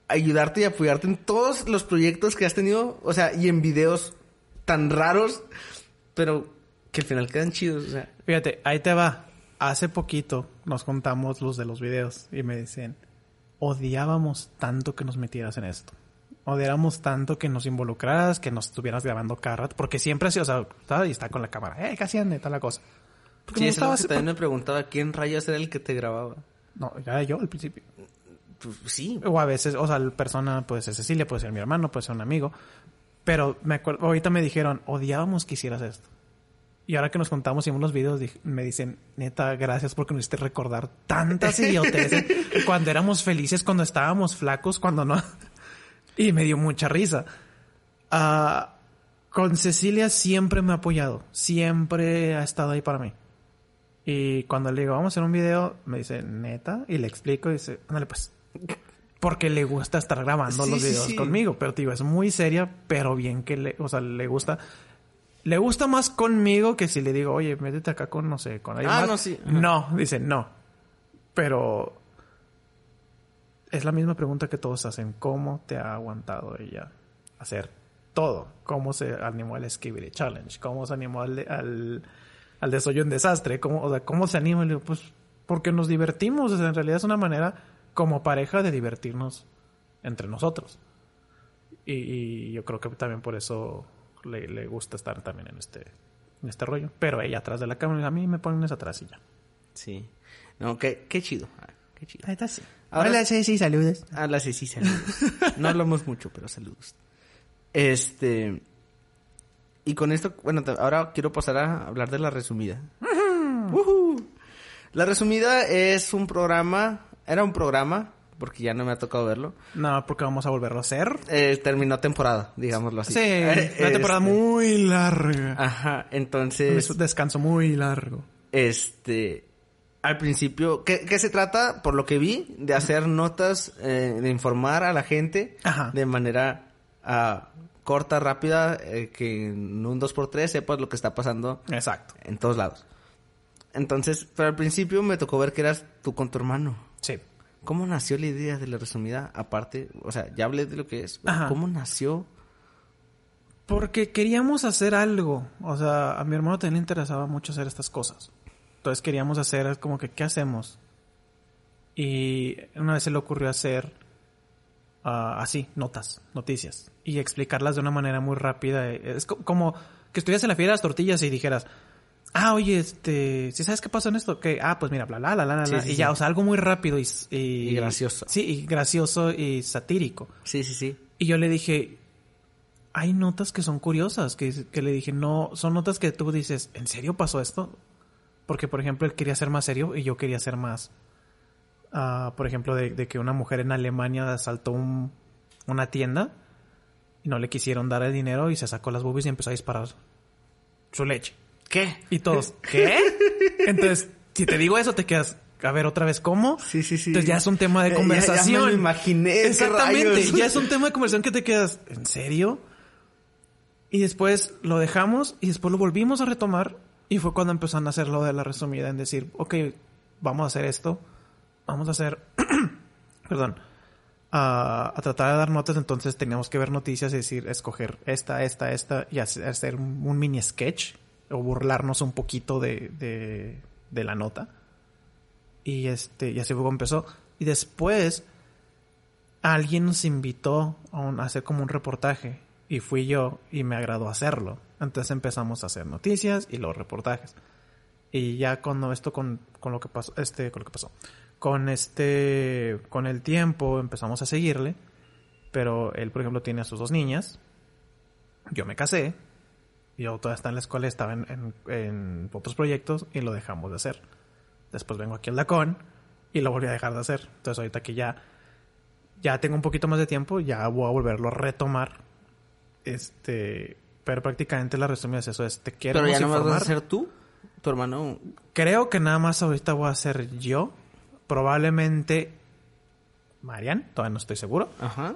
ayudarte y apoyarte en todos los proyectos que has tenido, o sea, y en videos tan raros, pero que al final quedan chidos, o sea. Fíjate, ahí te va. Hace poquito nos contamos los de los videos y me dicen, odiábamos tanto que nos metieras en esto. Odiábamos tanto que nos involucraras, que nos estuvieras grabando cada rato, porque siempre así, o sea, y está con la cámara, eh, casi anda, tal la cosa. Porque Sí, me es algo gustaba que también me preguntaba quién rayos era el que te grababa. No, era yo al principio. Pues, sí. O a veces, o sea, la persona puede ser Cecilia, puede ser mi hermano, puede ser un amigo. Pero me acuerdo, ahorita me dijeron, odiábamos que hicieras esto. Y ahora que nos contamos y vimos los videos, me dicen, neta, gracias porque nos hiciste recordar tantas idioteces cuando éramos felices, cuando estábamos flacos, cuando no. y me dio mucha risa. Ah, con Cecilia siempre me ha apoyado, siempre ha estado ahí para mí. Y cuando le digo, vamos a hacer un video, me dice, neta, y le explico y dice, ándale pues. Porque le gusta estar grabando Sí, los sí, videos sí. conmigo. Pero, tío, es muy seria, pero bien que le, o sea, le gusta. Le gusta más conmigo que si le digo, oye, métete acá con, no sé, con alguien Ah, más. no, sí. Ajá. No, dice, no. Pero es la misma pregunta que todos hacen. ¿Cómo te ha aguantado ella hacer todo? ¿Cómo se animó al Skibidi Challenge? ¿Cómo se animó al, al, al de Soy un Desastre? ¿Cómo, o sea, ¿cómo se digo, pues porque nos divertimos. O sea, en realidad es una manera como pareja de divertirnos entre nosotros. Y, y yo creo que también por eso le, le gusta estar también en este, en este rollo. Pero ella atrás de la cámara, a mí me ponen esa atrás y ya. Sí. No, qué, qué chido. ah, Qué chido. Ahí está, sí. Ahora- Hola, sí, sí, saludos. A las sí, saludos. No hablamos mucho, pero saludos. Este. Y con esto, bueno, ahora quiero pasar a hablar de la resumida. La resumida es un programa, era un programa, porque ya no me ha tocado verlo. No, porque vamos a volverlo a hacer. Eh, terminó temporada, digámoslo así. Sí, Eh, una temporada este, muy larga. Ajá, Un entonces, descanso muy largo. este, al principio, ¿qué, qué se trata? Por lo que vi, de hacer notas, eh, de informar a la gente Ajá. de manera ah, corta, rápida, eh, que en un 2x3 sepas lo que está pasando Exacto. en todos lados. Entonces, pero al principio me tocó ver que eras tú con tu hermano. Sí. ¿Cómo nació la idea de la resumida? Aparte, o sea, ya hablé de lo que es. Ajá. ¿Cómo nació? Porque queríamos hacer algo. O sea, a mi hermano también le interesaba mucho hacer estas cosas. Entonces queríamos hacer como que, ¿qué hacemos? Y una vez se le ocurrió hacer ah, así, notas, noticias. Y explicarlas de una manera muy rápida. Es co- como que estuvieras en la fiera de las tortillas y dijeras, ah, oye, este, si sabes qué pasó en esto? Que, ah, pues mira, bla, bla, bla, bla, Sí, bla. sí, y sí. ya, o sea, algo muy rápido y, Y gracioso. Sí, y gracioso y satírico. Sí, sí, sí. Y yo le dije, hay notas que son curiosas, que, que le dije, no, son notas que tú dices, ¿en serio pasó esto? Porque, por ejemplo, él quería ser más serio y yo quería ser más, ah, por ejemplo, de, de que una mujer en Alemania asaltó un- una tienda y no le quisieron dar el dinero y se sacó las boobies y empezó a disparar su leche. ¿Qué? Y todos, ¿qué? Entonces, si te digo eso, te quedas, a ver, otra vez, ¿cómo? Sí, sí, sí. Entonces ya es un tema de Eh, ya- ya me conversación. lo imaginé, Exactamente. Ya es un tema de conversación que te quedas, ¿en serio? Y después lo dejamos y después lo volvimos a retomar y fue cuando empezaron a hacer lo de la resumida en decir, ok, vamos a hacer esto, vamos a hacer, perdón, a, a tratar de dar notas, entonces teníamos que ver noticias y decir, escoger esta, esta, esta y hacer, un mini sketch o burlarnos un poquito de, de, la nota. Y este, y así fue como empezó. Y después alguien nos invitó a hacer como un reportaje. Y fui yo y me agradó hacerlo. Entonces empezamos a hacer noticias y los reportajes. Y ya cuando esto con, con lo que pasó, este, con lo que pasó, con este, con el tiempo empezamos a seguirle. Pero él, por ejemplo, tiene a sus dos niñas. Yo me casé. Yo todavía estaba en la escuela, estaba en, en- en otros proyectos y lo dejamos de hacer. Después vengo aquí al Dacón y lo volví a dejar de hacer. Entonces ahorita que ya, ya tengo un poquito más de tiempo, ya voy a volverlo a retomar. Este, pero prácticamente la resumida es eso, es te quiero Pero ya no vas a ser tú, tu hermano. Creo que nada más ahorita voy a ser yo. Probablemente Marian, todavía no estoy seguro. Ajá.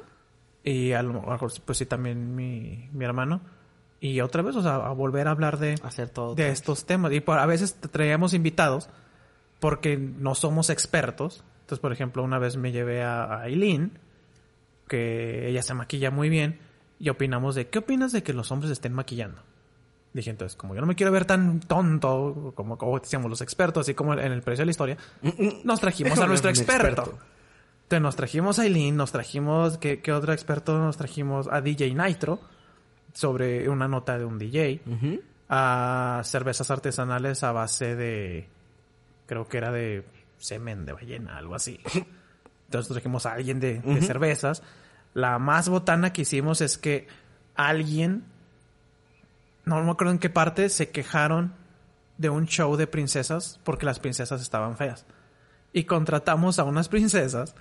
Y a lo mejor, pues sí, también mi, mi hermano. Y otra vez, o sea, a volver a hablar de, Hacer todo. de estos temas. Y por, a veces traíamos invitados porque no somos expertos. Entonces, por ejemplo, una vez me llevé a Aileen, que ella se maquilla muy bien, y opinamos de, ¿qué opinas de que los hombres estén maquillando? Dije, entonces, como yo no me quiero ver tan tonto como, como decíamos los expertos, así como en el precio de la historia, nos trajimos a nuestro experto. Entonces nos trajimos a Aileen, nos trajimos, ¿qué, qué otro experto? Nos trajimos a DJ Nitro sobre una nota de un DJ, a cervezas artesanales a base de, creo que era de semen de ballena, algo así. Entonces trajimos a alguien de, de cervezas. La más botana que hicimos es que alguien, no me acuerdo en qué parte, se quejaron de un show de princesas porque las princesas estaban feas. Y contratamos a unas princesas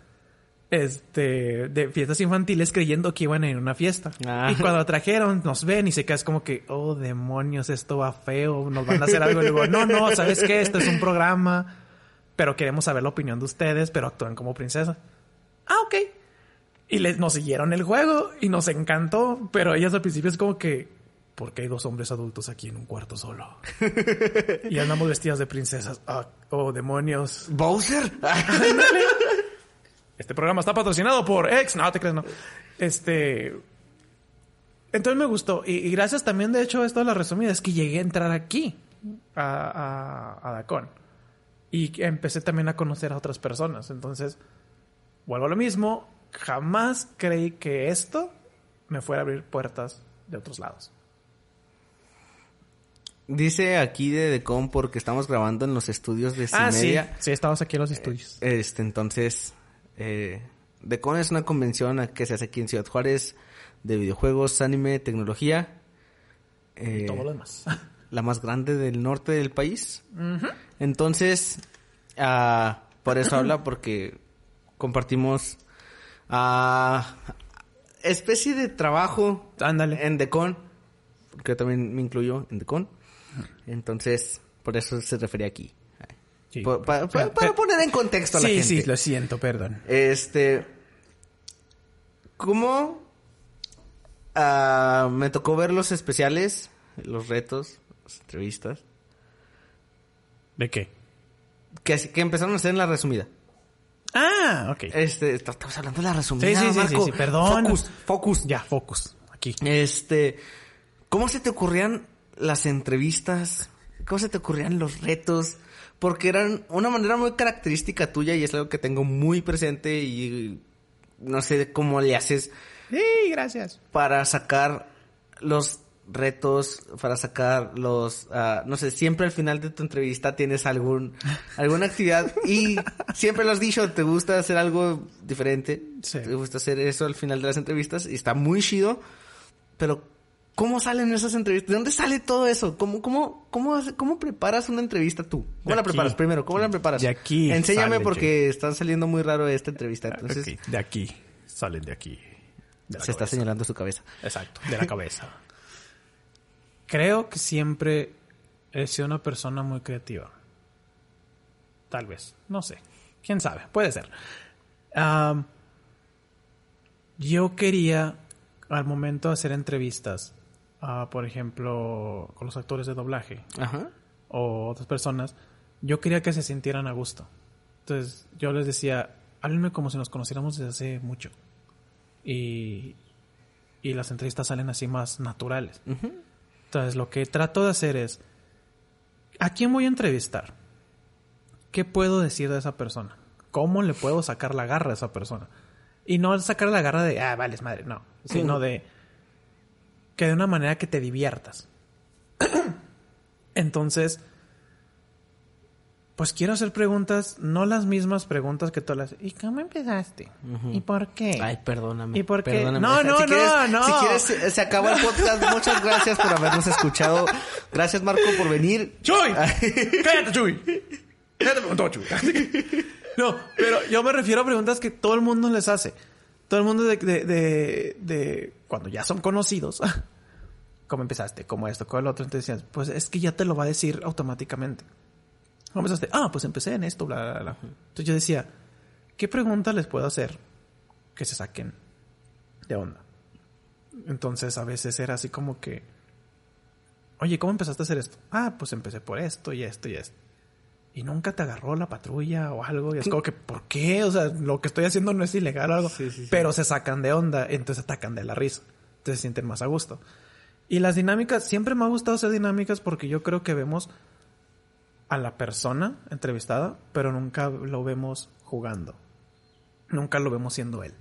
este, de fiestas infantiles creyendo que iban a ir a una fiesta. Ah. Y cuando trajeron, nos ven y se es como que, oh demonios, esto va feo, nos van a hacer algo. Y luego, no, no, ¿sabes qué? Esto es un programa, pero queremos saber la opinión de ustedes, pero actúan como princesas. Ah, ok. Y les, nos siguieron el juego y nos encantó, pero ellas al principio es como que, ¿por qué hay dos hombres adultos aquí en un cuarto solo? y andamos vestidas de princesas. Ah, oh, demonios. ¿Bowser? Este programa está patrocinado por Ex. No, te crees, no. Este. Entonces me gustó. Y, y gracias también, de hecho, esto de la resumida, es que llegué a entrar aquí, a, a, a Dacon. Y empecé también a conocer a otras personas. Entonces, vuelvo a lo mismo. Jamás creí que esto me fuera a abrir puertas de otros lados. Dice aquí de Decon porque estamos grabando en los estudios de Ah, sí. Cimedia. Sí, estabas aquí en los estudios. Este, entonces, eh, Decon es una convención que se hace aquí en Ciudad Juárez de videojuegos, anime, tecnología. Eh, Todo lo demás. la más grande del norte del país. Entonces, ah, por eso habla, porque compartimos ah, especie de trabajo Ándale. en Decon, que también me incluyo en Decon. Entonces, por eso se refería aquí. Sí. Para poner en contexto a la Sí, gente. sí, lo siento, perdón. Este. ¿Cómo? ah, me tocó ver los especiales, los retos, las entrevistas. ¿De qué? Que, que empezaron a hacer en la resumida. Ah, ok. Este, estamos hablando de la resumida. Sí, sí, sí, Marco. sí, sí, perdón. Focus, focus. Ya, focus. Aquí. Este, ¿cómo se te ocurrían las entrevistas? ¿Cómo se te ocurrían los retos? Porque eran una manera muy característica tuya y es algo que tengo muy presente y no sé cómo le haces Sí, gracias. para sacar los retos, para sacar los, ah, no sé, siempre al final de tu entrevista tienes algún, alguna actividad y siempre lo has dicho, te gusta hacer algo diferente, Sí. te gusta hacer eso al final de las entrevistas y está muy chido, pero ¿cómo salen esas entrevistas? ¿De dónde sale todo eso? ¿Cómo, cómo, cómo, cómo preparas una entrevista tú? ¿Cómo De la aquí. preparas primero? ¿Cómo la preparas? De aquí Enséñame sale porque está saliendo muy raro esta entrevista, entonces de aquí. Salen de aquí. De se está señalando su cabeza. Exacto, de la cabeza. Creo que siempre he sido una persona muy creativa. Tal vez, no sé. ¿Quién sabe? Puede ser. Yo quería, al momento de hacer entrevistas, ah, por ejemplo, con los actores de doblaje, Ajá. o otras personas, yo quería que se sintieran a gusto. Entonces yo les decía, háblenme como si nos conociéramos desde hace mucho. Y, y las entrevistas salen así más naturales. Entonces lo que trato de hacer es, ¿a quién voy a entrevistar? ¿Qué puedo decir de esa persona? ¿Cómo le puedo sacar la garra a esa persona? Y no sacar la garra de, ah, vale, es madre, no. Sino de, que de una manera que te diviertas. Entonces, pues quiero hacer preguntas, no las mismas preguntas que todas las... ¿Y cómo empezaste? ¿Y por qué? Ay, perdóname. ¿Y por qué? perdóname. No, no, Si no, quieres- no. Si quieres, se- se acabó el podcast. Muchas gracias por habernos escuchado. Gracias, Marco, por venir. ¡Chuy! ¡Cállate, Chuy! ¡Cállate, preguntó, Chuy! no, pero yo me refiero a preguntas que todo el mundo les hace. Todo el mundo de, de, de, de- cuando ya son conocidos. ¿Cómo empezaste? ¿Cómo esto? ¿Cómo el otro? Entonces decías, pues es que ya te lo va a decir automáticamente. ¿Cómo empezaste? Ah, pues empecé en esto, bla, bla, bla. Entonces yo decía, ¿qué preguntas les puedo hacer que se saquen de onda? Entonces a veces era así como que, oye, ¿cómo empezaste a hacer esto? Ah, pues empecé por esto y esto y esto. Y nunca te agarró la patrulla o algo. Y es como que, ¿por qué? O sea, lo que estoy haciendo no es ilegal o algo. Sí, sí, sí. Pero se sacan de onda, entonces atacan de la risa. Entonces se sienten más a gusto. Y las dinámicas, siempre me ha gustado hacer dinámicas porque yo creo que vemos a la persona entrevistada, pero nunca lo vemos jugando. Nunca lo vemos siendo él.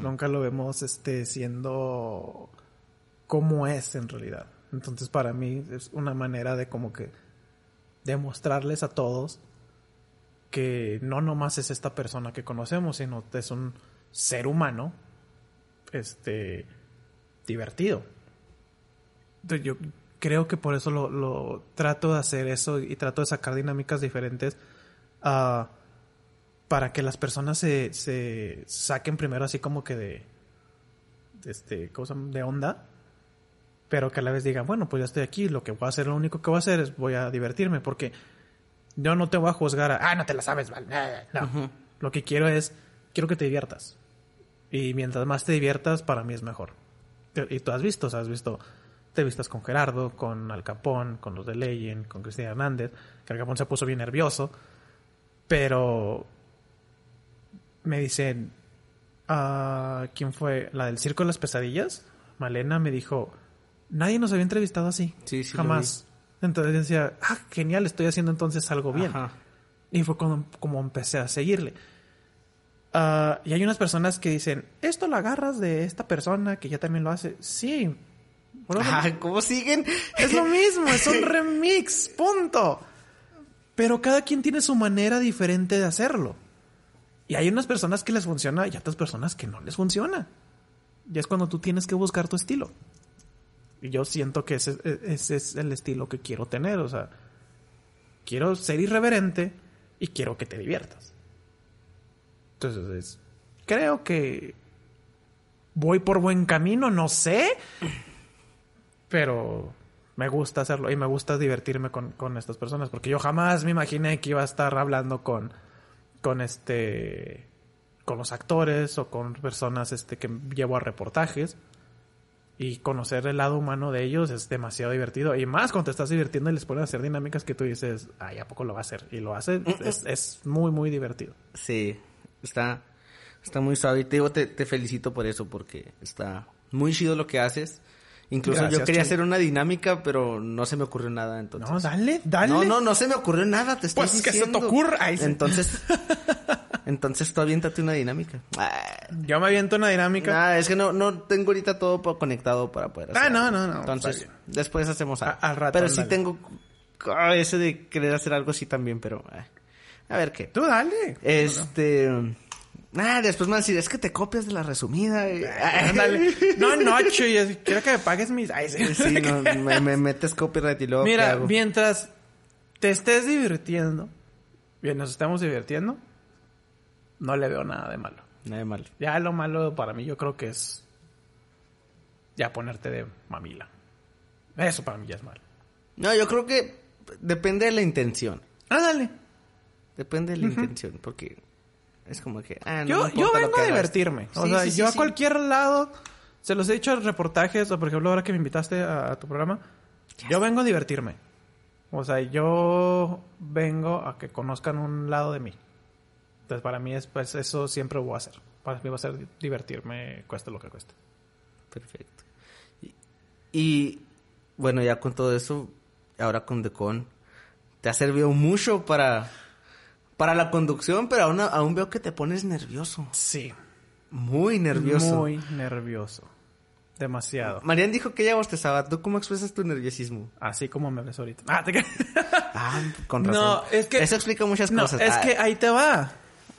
Nunca lo vemos este siendo como es en realidad. Entonces para mí es una manera de como que demostrarles a todos que no nomás es esta persona que conocemos, sino es un ser humano este divertido. Entonces, yo creo que por eso lo, trato de hacer eso y trato de sacar dinámicas diferentes ah, para que las personas se, saquen primero así como que de, de este ¿cómo se llama? de onda pero que a la vez digan bueno pues ya estoy aquí lo que voy a hacer lo único que voy a hacer es voy a divertirme porque yo no te voy a juzgar a ah no te la sabes vale no lo que quiero es quiero que te diviertas. Y mientras más te diviertas para mí es mejor. Y tú has visto o sea, has visto te vistas con Gerardo, con Al Capón, con los de Leyen, con Cristina Hernández, que Al Capón se puso bien nervioso, pero me dicen, ah, ¿quién fue? La del Circo de las Pesadillas, Malena me dijo, nadie nos había entrevistado así, Sí, sí jamás. Entonces decía, ah, genial, estoy haciendo entonces algo bien. Ajá. Y fue cuando, como empecé a seguirle. Ah, y hay unas personas que dicen, esto lo agarras de esta persona que ya también lo hace. Sí. Bueno, Ajá, ¿Cómo siguen? es lo mismo, es un remix, punto. Pero cada quien tiene su manera diferente de hacerlo. Y hay unas personas que les funciona y otras personas que no les funciona. Y es cuando tú tienes que buscar tu estilo. Yo siento que ese, ese es el estilo que quiero tener. O sea, quiero ser irreverente y quiero que te diviertas. Entonces, creo que voy por buen camino, no sé. Pero me gusta hacerlo y me gusta divertirme con, con estas personas. Porque yo jamás me imaginé que iba a estar hablando con, con este con los actores o con personas este que llevo a reportajes y conocer el lado humano de ellos es demasiado divertido y más cuando te estás divirtiendo y les ponen a hacer dinámicas que tú dices ay a poco lo va a hacer y lo hace es, es muy muy divertido Sí, está, está muy suave. Y te digo, te, te felicito por eso, porque está muy chido lo que haces. Incluso yo quería hacer una dinámica, pero no se me ocurrió nada, entonces. no dale dale No, no, no se me ocurrió nada, te estoy Pues, que se te diciendo. ocurra. Entonces, entonces tú aviéntate una dinámica. Ah, yo me aviento una dinámica ah, es que no, no tengo ahorita todo conectado para poder hacer. Ah, no, no, no, Entonces, después hacemos algo. A- al rato, Pero sí tengo ah, ese de querer hacer algo así también, pero ah, a ver qué. tú dale Este. Ah, después me van a decir, es que te copias de la resumida. Ándale. No, no, Chuy, quiero que me pagues mis... Ay, sí. Sí, no, me, me metes copyright y luego. ¿qué Mira, hago? mientras te estés divirtiendo, bien, nos estamos divirtiendo, no le veo nada de malo. Nada de malo. Ya lo malo para mí yo creo que es ya ponerte de mamila. Eso para mí ya es malo. No, yo creo que depende de la intención. Ándale. Depende de la intención, porque es como que. Ah, no yo me yo vengo a divertirme. O sea, sí, sí, yo a cualquier lado, se los he dicho en reportajes, o por ejemplo ahora que me invitaste a, a tu programa, yo vengo a divertirme. O sea, yo vengo a que conozcan un lado de mí. Entonces para mí es, pues eso siempre voy a hacer. Para mí va a ser divertirme, cueste lo que cueste. Perfecto. Y, y, bueno, ya con todo eso, ahora con Decon, te ha servido mucho para, para la conducción, pero aún, aún veo que te pones nervioso. Sí. Muy nervioso. Muy nervioso. Demasiado. Marian dijo que ella bostezaba. ¿Tú cómo expresas tu nerviosismo? Así como me ves ahorita. Ah, te... Ah, con razón. No, es que... Eso explica muchas no, cosas. es Ah, que ahí te va.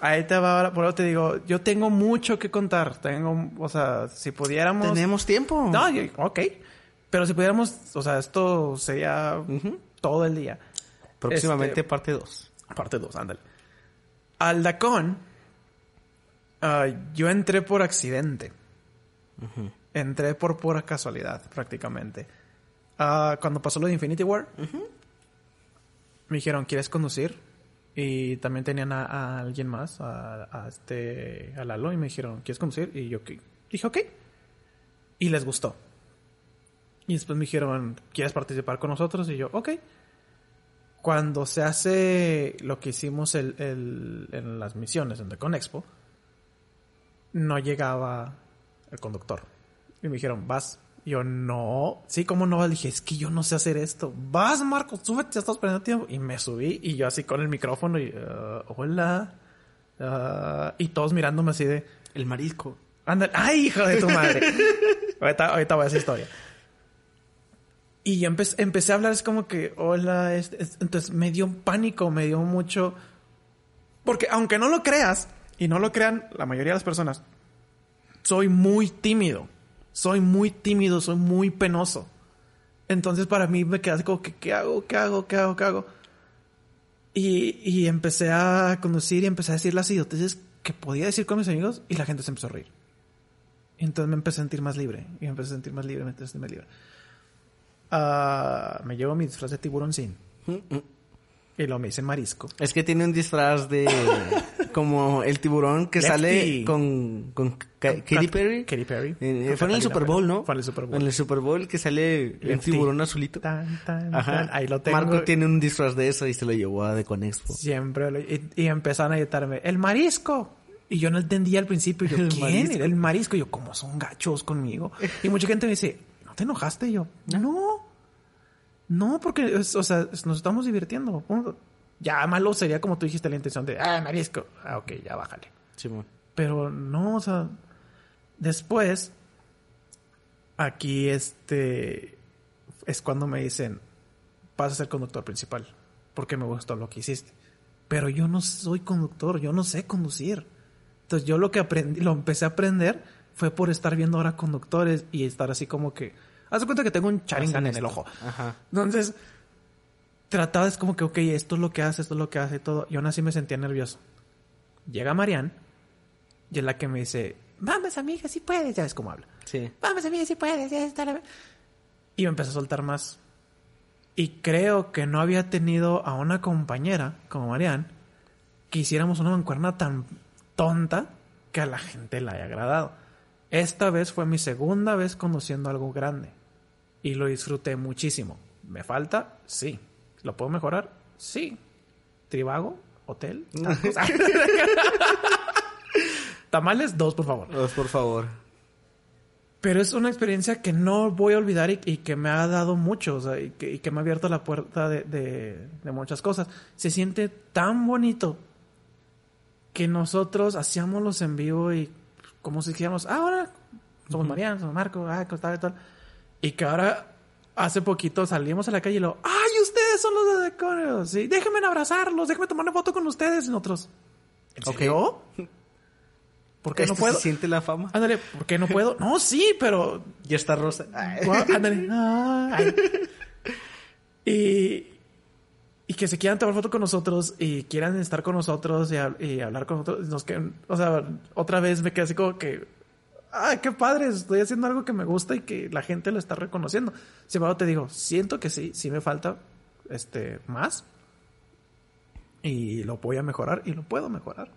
Ahí te va. Por eso te digo, yo tengo mucho que contar. Tengo, o sea, si pudiéramos... Tenemos tiempo. No, ok. Pero si pudiéramos, o sea, esto sería todo el día. Próximamente Este- parte 2. Parte 2, ándale. Al Dacon, ah, yo entré por accidente. Entré por pura casualidad, prácticamente. Ah, cuando pasó lo de Infinity War, me dijeron, ¿quieres conducir? Y también tenían a, alguien más, a, este, a Lalo, y me dijeron, ¿quieres conducir? Y yo dije, ok. Y les gustó. Y después me dijeron, ¿quieres participar con nosotros? Y yo, ok. Cuando se hace lo que hicimos el, el- en las misiones en The Conexpo, no llegaba el conductor. Y me dijeron, vas. Yo, no. Sí, ¿cómo no? Le dije, es que yo no sé hacer esto. Vas, Marco, súbete, ya estás perdiendo tiempo. Y me subí y yo así con el micrófono y, "Ah, hola. Ah, y todos mirándome así de, El marisco. Anda, ay, hijo de tu madre. ahorita, ahorita voy a esa historia. Y yo empe- empecé a hablar, es como que, hola, es- es- entonces me dio pánico, me dio mucho. Porque aunque no lo creas, y no lo crean la mayoría de las personas, soy muy tímido. Soy muy tímido, soy muy penoso. Entonces para mí me quedé como que, ¿qué hago? ¿Qué hago? ¿Qué hago? ¿Qué hago? Y, y empecé a conducir y empecé a decir las idioteces que podía decir con mis amigos y la gente se empezó a reír. Y entonces me empecé a sentir más libre. Y me empecé a sentir más libre, me empecé más libre. Ah, me llevo mi disfraz de tiburón sin. Y lo me hice marisco. Es que tiene un disfraz de... como el tiburón que Lefty. sale con... con Ka- Katy Perry. Katy Perry. Eh, fue en el Super Bowl, ¿no? Fue en el Super Bowl. En el Super Bowl que sale el tiburón azulito. Tan, tan, Ajá. tan. Ahí lo tengo. Marco tiene un disfraz de eso y se lo llevó a The Conexpo. Siempre. lo- y, y empezaron a gritarme, ¡el marisco! Y yo no entendía al principio. Yo, El ¿quién? marisco. Era el marisco. Y yo, ¿cómo son gachos conmigo? Y mucha gente me dice, ¿no te enojaste? Y yo, no. No, porque, es- o sea, nos estamos divirtiendo. punto. Ya malo sería como tú dijiste la intención de, ¡ah, marisco! Ah, ok, ya bájale. Simón. Pero no, o sea, después, aquí este, es cuando me dicen, vas a ser conductor principal, porque me gustó lo que hiciste. Pero yo no soy conductor, yo no sé conducir. Entonces yo lo que aprendí, lo empecé a aprender fue por estar viendo ahora conductores y estar así como que, haz de cuenta que tengo un charingan en el ojo. Ajá. Entonces, trataba es como que, ok, esto es lo que hace, esto es lo que hace y todo. Y aún así me sentía nervioso. Llega Marianne y es la que me dice, vamos amiga, si puedes. Ya ves cómo habla. Sí. Vamos amiga, si puedes. Ya está la... Y me empezó a soltar más. Y creo que no había tenido a una compañera como Marianne que hiciéramos una mancuerna tan tonta que a la gente le haya agradado. Esta vez fue mi segunda vez conduciendo algo grande y lo disfruté muchísimo. ¿Me falta? Sí. ¿Lo puedo mejorar? Sí. ¿Tribago? ¿Hotel? Tamales, dos, por favor. Dos, por favor. Pero es una experiencia que no voy a olvidar y, y que me ha dado mucho, o sea, y que, y que me ha abierto la puerta de, de- de muchas cosas. Se siente tan bonito que nosotros hacíamos los en vivo y como si dijéramos, ah, ahora somos Mariano, somos Marco, ah, tal y tal. Y que ahora, hace poquito salimos a la calle y lo, ay, ustedes son los de Decoreo, sí, déjenme abrazarlos, déjenme tomar una foto con ustedes y nosotros. ¿En serio? ¿Por qué no Este puedo? se siente la fama? Ándale, ¿por qué no puedo? No, sí, pero Ya está rosa. Ay. Ándale. Ay. Y, y que se quieran tomar foto con nosotros y quieran estar con nosotros y, hab- y hablar con nosotros. Nos que, o sea, otra vez me quedé así como que, ay, qué padre, estoy haciendo algo que me gusta y que la gente lo está reconociendo. Sin embargo, te digo, siento que sí, sí me falta este más y lo voy a mejorar y lo puedo mejorar.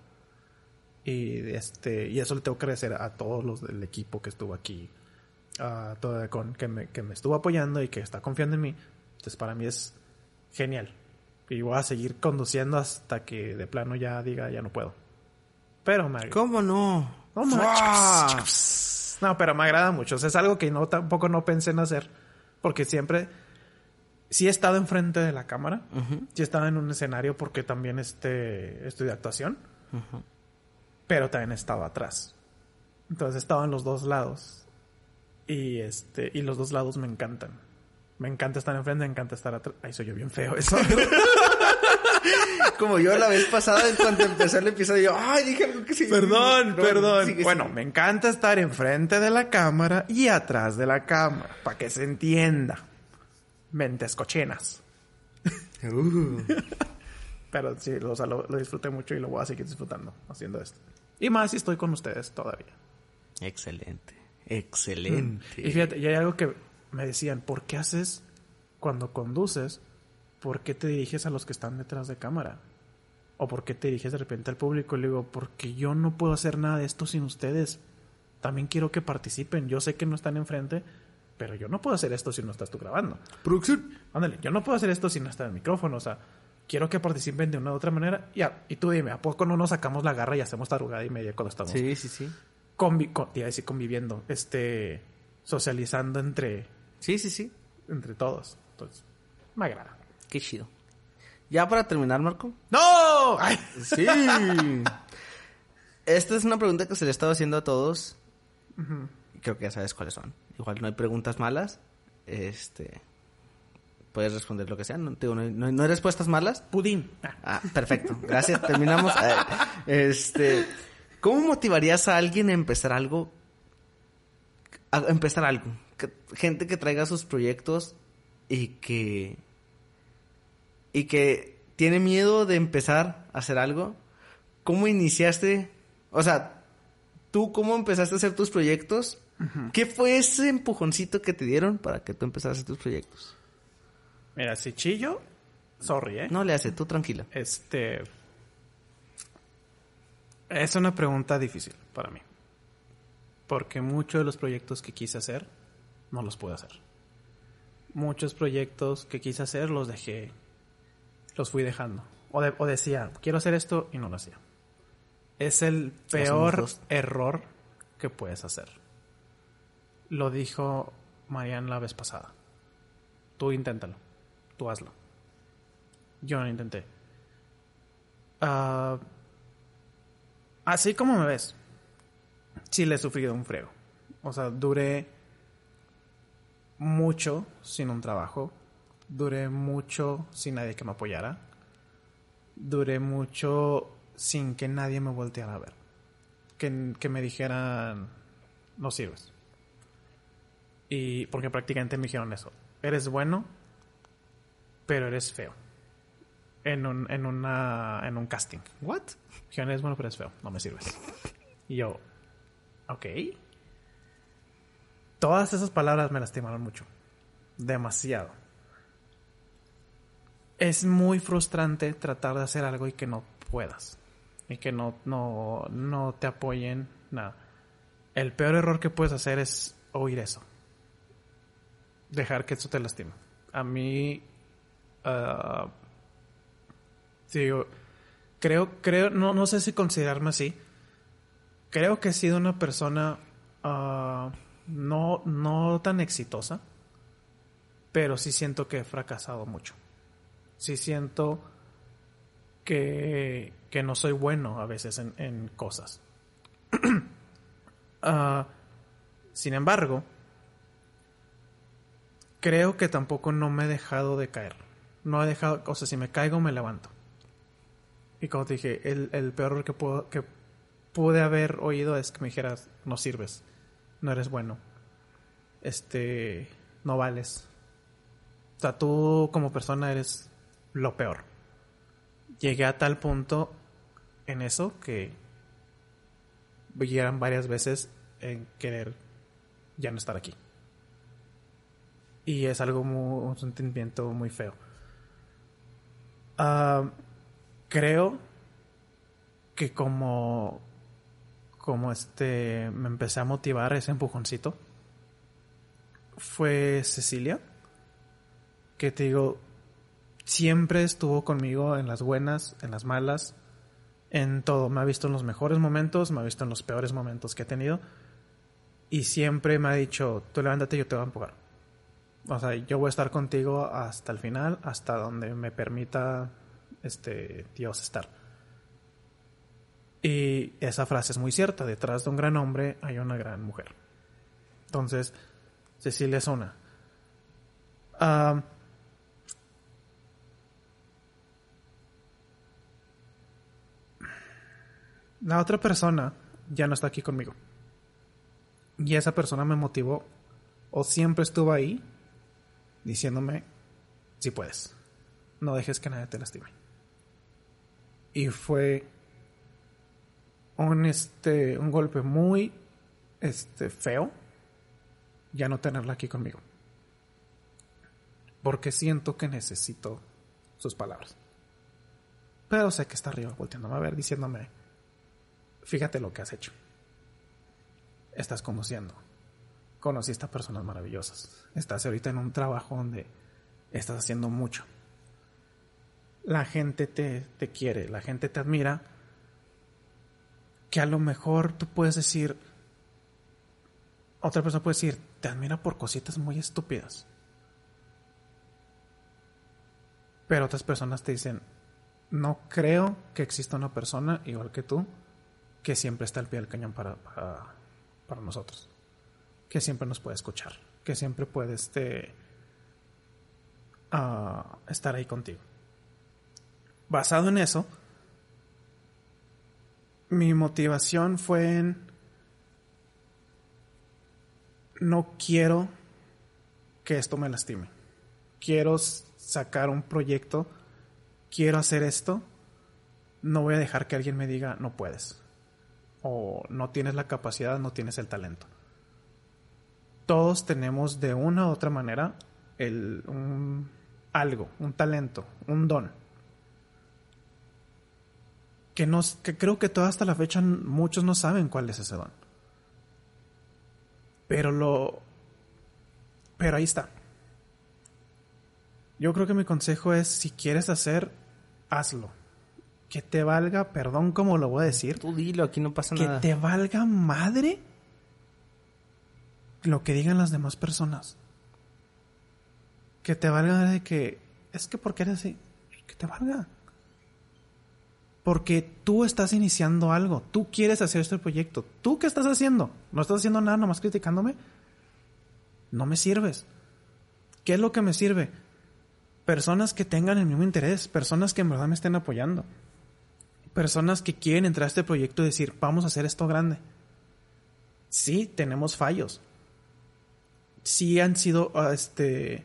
Y este y eso le tengo que agradecer a todos los del equipo que estuvo aquí, a todo con que me, que me estuvo apoyando y que está confiando en mí. Entonces para mí es genial. Y voy a seguir conduciendo hasta que de plano ya diga ya no puedo. Pero me ¿Cómo no? No, manches. No, pero me agrada mucho. O sea, es algo que no tampoco no pensé en hacer. Porque siempre sí he estado enfrente de la cámara. Sí he estado en un escenario porque también este estudié actuación. Pero también he estado atrás. Entonces he estado en los dos lados. Y este, y los dos lados me encantan. Me encanta estar enfrente, me encanta estar atrás. Ay, soy yo bien feo eso. Como yo la vez pasada, en cuanto empezó el episodio, yo, ay, dije algo que sí. Perdón, No, perdón. sigue, bueno, sigue. me encanta estar enfrente de la cámara y atrás de la cámara, para que se entienda. Mentes cochinas. Uh. Pero sí, o sea, lo, lo disfruté mucho y lo voy a seguir disfrutando haciendo esto. Y más si estoy con ustedes todavía. Excelente. Excelente. Y fíjate, y hay algo que me decían, ¿por qué haces cuando conduces? ¿Por qué te diriges a los que están detrás de cámara? ¿O por qué te diriges de repente al público? Y le digo, porque yo no puedo hacer nada de esto sin ustedes. También quiero que participen. Yo sé que no están enfrente, pero yo no puedo hacer esto si no estás tú grabando. Producción. Ándale, yo no puedo hacer esto si no está el micrófono. O sea, quiero que participen de una u otra manera. Ya, y tú dime, ¿a poco no nos sacamos la garra y hacemos tarugada y media cuando estamos Sí, sí, sí. convi con- te iba a decir conviviendo, este, socializando entre, Sí, sí, sí. entre todos. Entonces, me agrada. Qué chido. Ya para terminar, Marco. ¡No! Ay. Sí. Esta es una pregunta que se le estaba haciendo a todos. Creo que ya sabes cuáles son. Igual no hay preguntas malas. Este. Puedes responder lo que sea. No, digo, no, hay, no hay- respuestas malas. Pudín. Ah, perfecto. Gracias. Terminamos. Este. ¿Cómo motivarías a alguien a empezar algo? A empezar algo. Que- gente que traiga sus proyectos y que. Y que tiene miedo de empezar a hacer algo. ¿Cómo iniciaste? O sea, ¿tú cómo empezaste a hacer tus proyectos? ¿Qué fue ese empujoncito que te dieron para que tú empezaras a hacer tus proyectos? Mira, si chillo, sorry, ¿eh? No le hace, tú tranquila. Este. Es una pregunta difícil para mí. Porque muchos de los proyectos que quise hacer, no los pude hacer. Muchos proyectos que quise hacer, los dejé. Los fui dejando. O, de- o decía, quiero hacer esto y no lo hacía. Es el peor error que puedes hacer. Lo dijo Marian la vez pasada. Tú inténtalo. Tú hazlo. Yo no lo intenté. Ah, así como me ves, sí le he sufrido un frego. O sea, duré mucho sin un trabajo. Duré mucho sin nadie que me apoyara. Duré mucho sin que nadie me volteara a ver. Que, que me dijeran, no sirves. Y porque prácticamente me dijeron eso. Eres bueno, pero eres feo. En un, en una, en un casting. ¿What? Dijeron, eres bueno, pero eres feo. No me sirves. Y yo, ok. Todas esas palabras me lastimaron mucho. Demasiado. Es muy frustrante tratar de hacer algo y que no puedas. Y que no, no, no te apoyen. Nada. El peor error que puedes hacer es oír eso. Dejar que eso te lastime. A mí. ah, digo, creo, creo, no, no sé si considerarme así. Creo que he sido una persona ah, no, no tan exitosa, pero sí siento que he fracasado mucho. Sí siento que, que no soy bueno a veces en, en cosas. Ah, sin embargo, creo que tampoco no me he dejado de caer. No he dejado, o sea, si me caigo me levanto. Y como te dije, el, el peor que, puedo, que pude haber oído es que me dijeras, no sirves, no eres bueno, este, no vales. O sea, tú como persona eres lo peor. Llegué a tal punto en eso que llegaron varias veces en querer ya no estar aquí. Y es algo muy, un sentimiento muy feo. Ah, creo que como como este me empecé a motivar ese empujoncito fue Cecilia que te digo siempre estuvo conmigo en las buenas en las malas en todo me ha visto en los mejores momentos me ha visto en los peores momentos que he tenido y siempre me ha dicho tú levántate yo te voy a empujar o sea yo voy a estar contigo hasta el final hasta donde me permita este Dios estar y esa frase es muy cierta. Detrás de un gran hombre hay una gran mujer. Entonces, Cecilia es una. Ah, la otra persona ya no está aquí conmigo. Y esa persona me motivó o siempre estuvo ahí diciéndome, si puedes, no dejes que nadie te lastime. Y fue un, este, un golpe muy este, feo ya no tenerla aquí conmigo. Porque siento que necesito sus palabras. Pero sé que está arriba volteándome a ver, diciéndome, fíjate lo que has hecho. Estás conociendo. Conociste a personas maravillosas. Estás ahorita en un trabajo donde estás haciendo mucho. La gente te, te quiere, la gente te admira. Que a lo mejor tú puedes decir, otra persona puede decir, te admira por cositas muy estúpidas. Pero otras personas te dicen, no creo que exista una persona igual que tú que siempre está al pie del cañón para, para, nosotros. Que siempre nos puede escuchar. Que siempre puede este, uh, estar ahí contigo. Basado en eso, mi motivación fue en no quiero que esto me lastime. Quiero sacar un proyecto, quiero hacer esto, no voy a dejar que alguien me diga no puedes. O no tienes la capacidad, no tienes el talento. Todos tenemos de una u otra manera el, un, algo, un talento, un don. Que, nos, que creo que toda hasta la fecha muchos no saben cuál es ese don. Pero lo... Pero ahí está. Yo creo que mi consejo es, si quieres hacer, hazlo. Que te valga, perdón como lo voy a decir. Tú dilo, aquí no pasa que nada. te valga madre lo que digan las demás personas. Que te valga de que, es que porque eres así, que te valga. Porque tú estás iniciando algo, tú quieres hacer este proyecto. ¿Tú qué estás haciendo? ¿No estás haciendo nada nomás criticándome? No me sirves. ¿Qué es lo que me sirve? Personas que tengan el mismo interés, personas que en verdad me estén apoyando. Personas que quieren entrar a este proyecto y decir, vamos a hacer esto grande. Sí, tenemos fallos. Sí han sido, uh, este,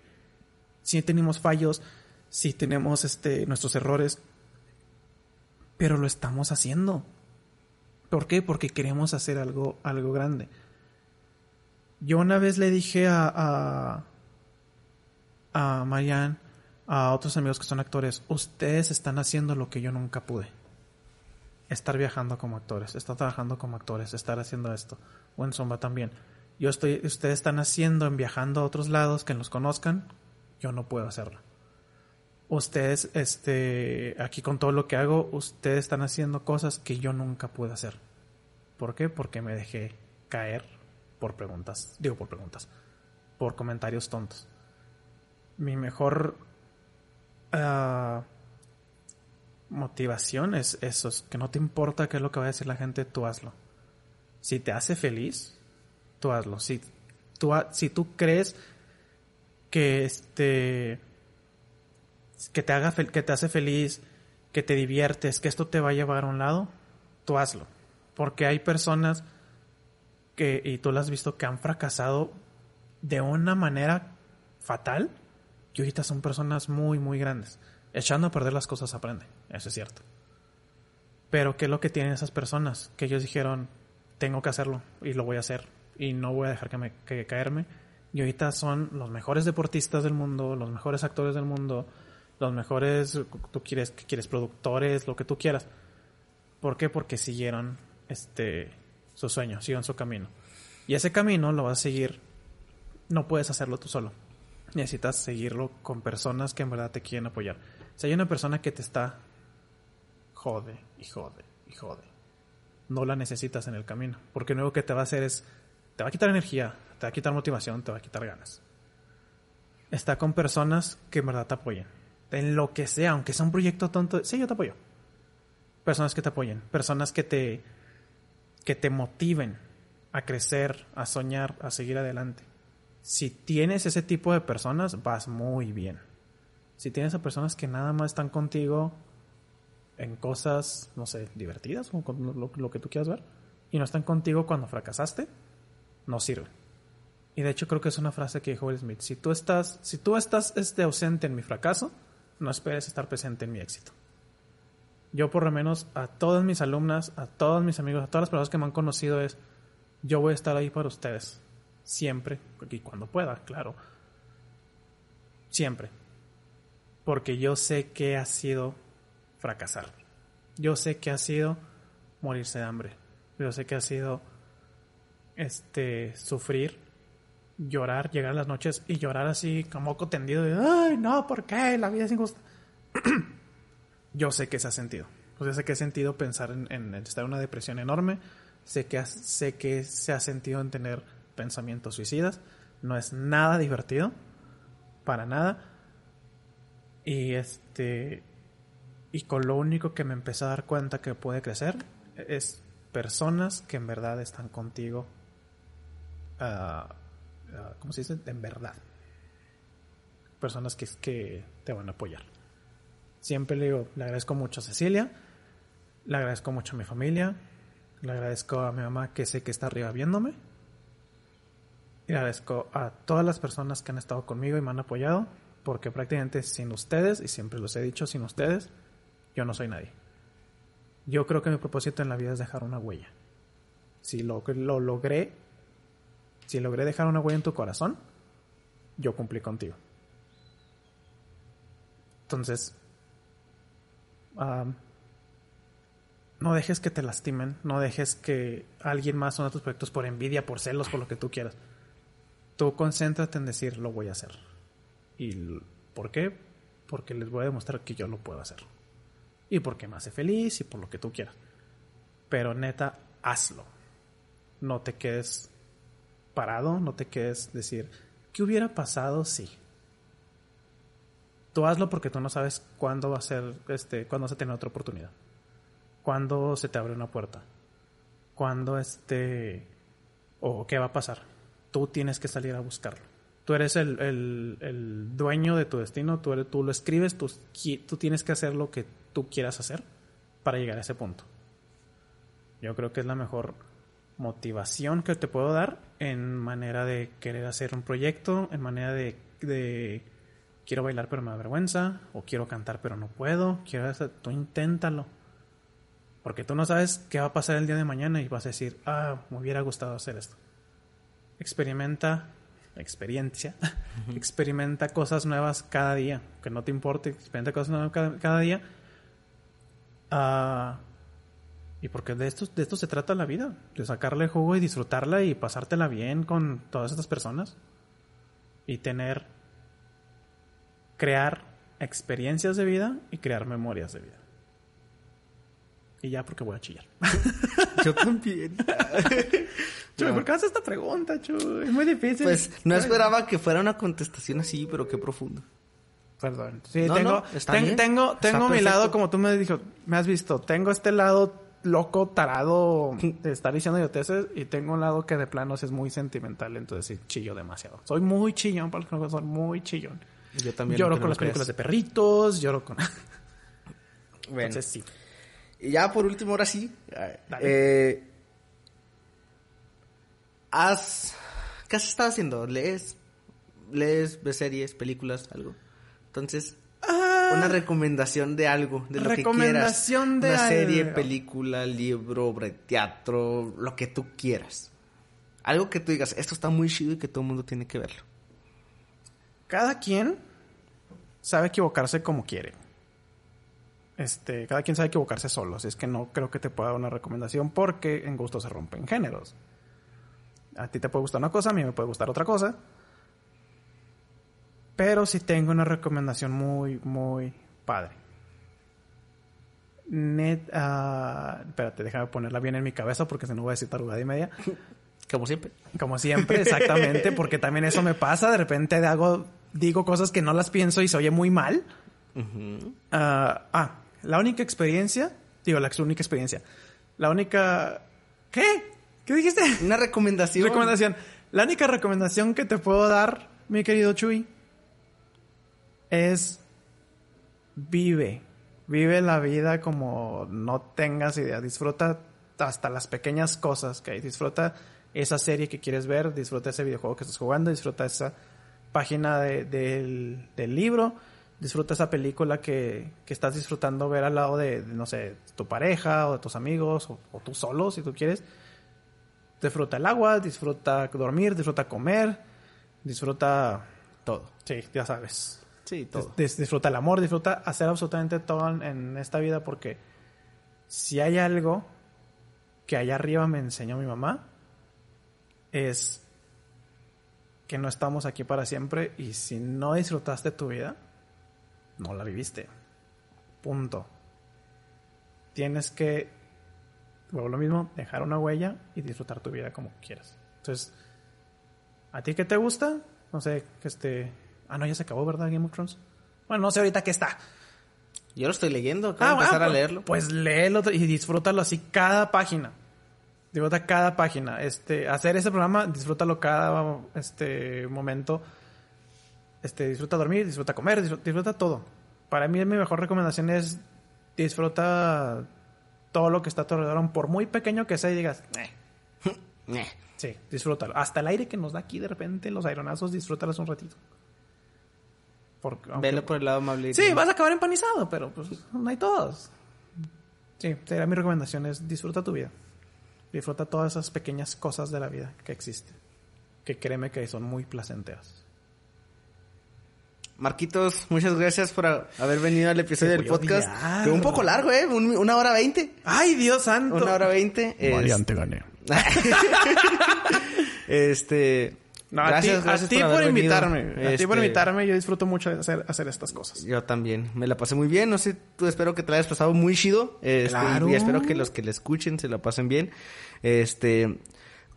sí tenemos fallos, sí tenemos, este, nuestros errores, pero lo estamos haciendo. ¿Por qué? Porque queremos hacer algo, algo grande. Yo una vez le dije a, a, a Marianne, a otros amigos que son actores, ustedes están haciendo lo que yo nunca pude. Estar viajando como actores, estar trabajando como actores, estar haciendo esto. O en Zomba también. Yo estoy, ustedes están haciendo en viajando a otros lados que los conozcan, yo no puedo hacerlo ustedes, este, aquí con todo lo que hago, ustedes están haciendo cosas que yo nunca pude hacer. ¿Por qué? Porque me dejé caer por preguntas, digo por preguntas, por comentarios tontos. Mi mejor uh, motivación es eso, es que no te importa qué es lo que va a decir la gente, tú hazlo. Si te hace feliz, tú hazlo. Si tú, si tú crees que este que te haga que te hace feliz, que te diviertes, que esto te va a llevar a un lado, tú hazlo. Porque hay personas que, y tú lo has visto, que han fracasado de una manera fatal y ahorita son personas muy, muy grandes. Echando a perder las cosas aprende, eso es cierto. Pero ¿qué es lo que tienen esas personas? Que ellos dijeron, tengo que hacerlo y lo voy a hacer y no voy a dejar que me que caerme. Y ahorita son los mejores deportistas del mundo, los mejores actores del mundo, los mejores, tú quieres, quieres productores, lo que tú quieras. ¿Por qué? Porque siguieron este su sueño, siguieron su camino. Y ese camino lo vas a seguir, no puedes hacerlo tú solo. Necesitas seguirlo con personas que en verdad te quieren apoyar. Si hay una persona que te está jode y jode y jode, no la necesitas en el camino. Porque lo que te va a hacer es, te va a quitar energía, te va a quitar motivación, te va a quitar ganas. Está con personas que en verdad te apoyen en lo que sea, aunque sea un proyecto tonto, sí, yo te apoyo. Personas que te apoyen, personas que te que te motiven a crecer, a soñar, a seguir adelante. Si tienes ese tipo de personas, vas muy bien. Si tienes a personas que nada más están contigo en cosas, no sé, divertidas o con lo, que tú quieras ver, y no están contigo cuando fracasaste, no sirve. Y de hecho creo que es una frase que dijo Will Smith. Si tú estás, si tú estás este, ausente en mi fracaso, no esperes estar presente en mi éxito. Yo por lo menos a todas mis alumnas, a todos mis amigos, a todas las personas que me han conocido es, yo voy a estar ahí para ustedes. Siempre. Y cuando pueda, claro. Siempre. Porque yo sé que ha sido fracasar. Yo sé que ha sido morirse de hambre. Yo sé que ha sido este sufrir, llorar, llegar a las noches y llorar así como moco tendido de ay no, ¿por qué? La vida es injusta. yo sé que se ha sentido. O sea, sé que he sentido pensar en, en estar en una depresión enorme. Sé que, sé que se ha sentido en tener pensamientos suicidas. No es nada divertido. Para nada. Y este. Y con lo único que me empecé a dar cuenta que puede crecer es personas que en verdad están contigo. Uh, uh, ¿Cómo se dice? En verdad. Personas que, que te van a apoyar. Siempre le digo, le agradezco mucho a Cecilia, le agradezco mucho a mi familia, le agradezco a mi mamá que sé que está arriba viéndome. Y le agradezco a todas las personas que han estado conmigo y me han apoyado, porque prácticamente sin ustedes, y siempre los he dicho, sin ustedes, yo no soy nadie. Yo creo que mi propósito en la vida es dejar una huella. Si lo, lo logré, si logré dejar una huella en tu corazón, yo cumplí contigo. Entonces, no dejes que te lastimen, no dejes que alguien más una tus proyectos por envidia, por celos, por lo que tú quieras. Tú concéntrate en decir, lo voy a hacer. ¿Y por qué? Porque les voy a demostrar que yo lo puedo hacer. Y porque me hace feliz y por lo que tú quieras. Pero neta, hazlo. No te quedes parado, no te quedes decir, ¿qué hubiera pasado si? Tú hazlo porque tú no sabes cuándo va a ser, este, cuándo vas a tener otra oportunidad cuándo se te abre una puerta, cuándo este, o qué va a pasar. Tú tienes que salir a buscarlo. Tú eres el, el, el dueño de tu destino, tú, eres, tú lo escribes, tú, tú tienes que hacer lo que tú quieras hacer para llegar a ese punto. Yo creo que es la mejor motivación que te puedo dar en manera de querer hacer un proyecto, en manera de, de quiero bailar pero me da vergüenza, o quiero cantar pero no puedo, quiero hacer, tú inténtalo porque tú no sabes qué va a pasar el día de mañana y vas a decir, ah, me hubiera gustado hacer esto. Experimenta, experiencia, experimenta cosas nuevas cada día, que no te importe, experimenta cosas nuevas cada, día. Uh, y porque de esto, de esto se trata la vida, de sacarle jugo y disfrutarla y pasártela bien con todas estas personas. Y tener, crear experiencias de vida y crear memorias de vida. Y ya porque voy a chillar. Yo también. Chuy, ¿por qué haces esta pregunta, Chuy? Es muy difícil. Pues no esperaba que fuera una contestación así, pero qué profundo. Perdón. Sí, tengo, tengo, tengo mi lado, como tú me dijo, me has visto, tengo este lado loco, tarado de estar diciendo idioteces y tengo un lado que de plano es muy sentimental, entonces sí, chillo demasiado. Soy muy chillón, para los que soy muy chillón. Yo también. Lloro con las películas de perritos, lloro con... bueno. Entonces sí. Y ya por último, ahora sí. Eh, has, ¿Qué has estado haciendo? ¿Lees? ¿Lees, ves series, películas, algo? Entonces, ah. una recomendación de algo, de lo que quieras. Recomendación de Una serie, película, libro, obra teatro, lo que tú quieras. Algo que tú digas, esto está muy chido y que todo el mundo tiene que verlo. Cada quien sabe equivocarse como quiere. Este, cada quien sabe equivocarse solo, así es que no creo que te pueda dar una recomendación porque en gusto se rompen géneros. A ti te puede gustar una cosa, a mí me puede gustar otra cosa. Pero sí tengo una recomendación muy, muy padre. Net, uh, espérate, déjame ponerla bien en mi cabeza porque si no voy a decir tarugada y media. Como siempre. Como siempre, exactamente, porque también eso me pasa. De repente hago, digo cosas que no las pienso y se oye muy mal. ah, ah la única experiencia, digo, la única experiencia, la única... ¿Qué? ¿Qué dijiste? Una recomendación. Recomendación. La única recomendación que te puedo dar, mi querido Chuy, es vive. Vive la vida como no tengas idea. Disfruta hasta las pequeñas cosas que hay. Disfruta esa serie que quieres ver, disfruta ese videojuego que estás jugando, disfruta esa página de- del, del libro, disfruta esa película que, que estás disfrutando ver al lado de, de, no sé, tu pareja o de tus amigos o, o tú solo, si tú quieres. Disfruta el agua, disfruta dormir, disfruta comer, disfruta... Todo. Sí, ya sabes. Sí, todo. Dis- disfruta el amor, disfruta hacer absolutamente todo en, en esta vida porque si hay algo que allá arriba me enseñó mi mamá es que no estamos aquí para siempre y si no disfrutaste tu vida, no la viviste. Punto. Tienes que, luego lo mismo, dejar una huella y disfrutar tu vida como quieras. Entonces, ¿a ti qué te gusta? No sé, que este... Ah, no, ya se acabó, ¿verdad? Game of Thrones. Bueno, no sé ahorita qué está. Yo lo estoy leyendo, acabo de Ah, empezar bueno, a pues- leerlo. Pues léelo y disfrútalo así cada página. Disfruta cada página. Este, hacer ese programa, disfrútalo cada este momento. Este, disfruta dormir, disfruta comer, disfruta, disfruta todo. Para mí mi mejor recomendación es disfruta todo lo que está a tu alrededor, por muy pequeño que sea y digas, "Eh". Sí, disfrútalo. Hasta el aire que nos da aquí de repente, los aeronazos, disfrútalos un ratito. Porque, aunque- Velo por el lado amable. Sí, vas a acabar empanizado, pero pues no hay todos. Sí, sería mi recomendación es disfruta tu vida. Disfruta todas esas pequeñas cosas de la vida que existen. Que créeme que son muy placenteras. Marquitos, muchas gracias por haber venido al episodio del podcast. odiar. Fue un poco largo, ¿eh? Un- una hora veinte. ¡Ay, Dios santo! Una hora veinte. Es- Variante gané. Este. No, a ti, a ti por, invitarme. A ti por Este, invitarme. Yo disfruto mucho de hacer, hacer estas cosas. Yo también. Me la pasé muy bien. No sé, tú espero que te la hayas pasado muy chido. Este, Claro. Y espero que los que le escuchen se la pasen bien. Este.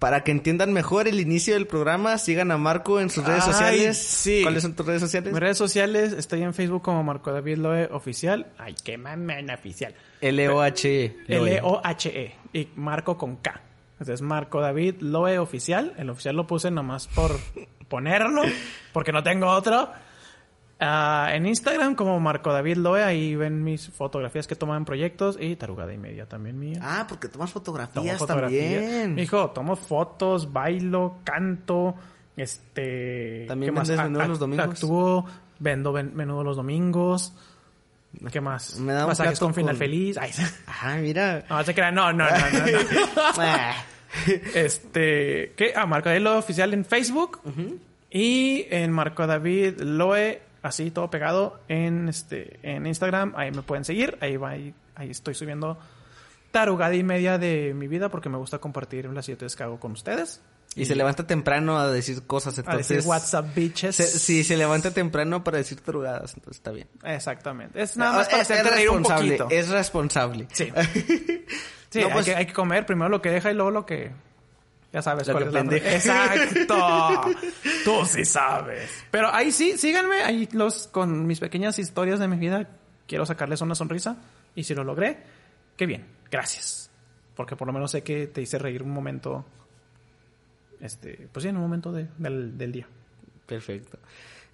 Para que entiendan mejor el inicio del programa, sigan a Marco en sus redes Ay, sociales. sí. ¿Cuáles son tus redes sociales? Mis redes sociales, estoy en Facebook como Marco David Loe Oficial. Ay, qué mamán oficial. L-O-H. L-O-H-E. Y Marco con K. Entonces, Marco David Loe Oficial. El oficial lo puse nomás por ponerlo, porque no tengo otro. Ah, en Instagram como Marco David Loe, ahí ven mis fotografías que toman en proyectos y tarugada y media también mía. Ah, porque tomas Tomo fotografías fotografías. también. Hijo, tomo fotos, bailo, canto, este... ¿También ¿qué más? vendes A- menudo los domingos? Actúo, vendo ven- menudo los domingos. ¿Qué más? Me da Masajes con final con- feliz. Ay, Ah, mira. no, se crean. No, no, no, no. no. Ah. Este, ¿qué? Ah, Marco David Loe oficial en Facebook y en Marco David Loe, así todo pegado en este, en Instagram. Ahí me pueden seguir. Ahí va, ahí, ahí estoy subiendo tarugada y media de mi vida porque me gusta compartir las siete que hago con ustedes. Y se levanta temprano a decir cosas, A entonces... decir WhatsApp bitches. Se- sí, se levanta temprano para decir tarugadas, entonces está bien. Exactamente. Es nada más para es, un responsable, poquito. es responsable. Sí. Sí, No, hay, pues- que, hay que comer primero lo que deja y luego lo que. Ya sabes Lo cuál que es la. Exacto. Tú sí sabes. Pero ahí sí, síganme. Ahí los con mis pequeñas historias de mi vida. Quiero sacarles una sonrisa. Y si lo logré, qué bien. Gracias. Porque por lo menos sé que te hice reír un momento. Este, pues sí, en un momento de- del, del día. Perfecto.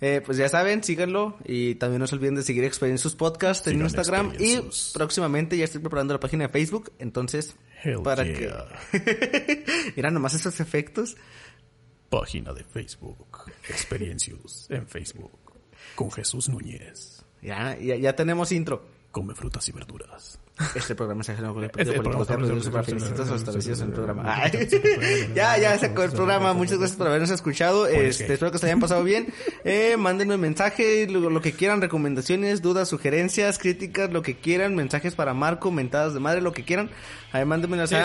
Eh, pues ya saben, síganlo y también no se olviden de seguir Experiencias Podcast en Sigan Instagram y próximamente ya estoy preparando la página de Facebook, entonces Hell para yeah. que mira nomás esos efectos. Página de Facebook. Experiencias en Facebook. Con Jesús Núñez. Ya, ya, ya tenemos intro. Come frutas y verduras. Este programa se genera con el Este partido político programa- de los establecidos en el programa. Ay. ya, ya se acabó el programa. Muchas gracias por habernos escuchado. Este, espero que se hayan pasado bien. Eh, mándenme mensaje, lo, lo que quieran, recomendaciones, dudas, sugerencias, críticas, lo que quieran, mensajes para Marco, mentadas de madre, lo que quieran. Ahí mándenmelas Sí,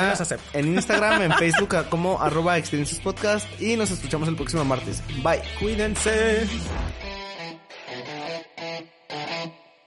en Instagram, en Facebook como arroba experiencias podcast y nos escuchamos el próximo martes. Bye. Cuídense.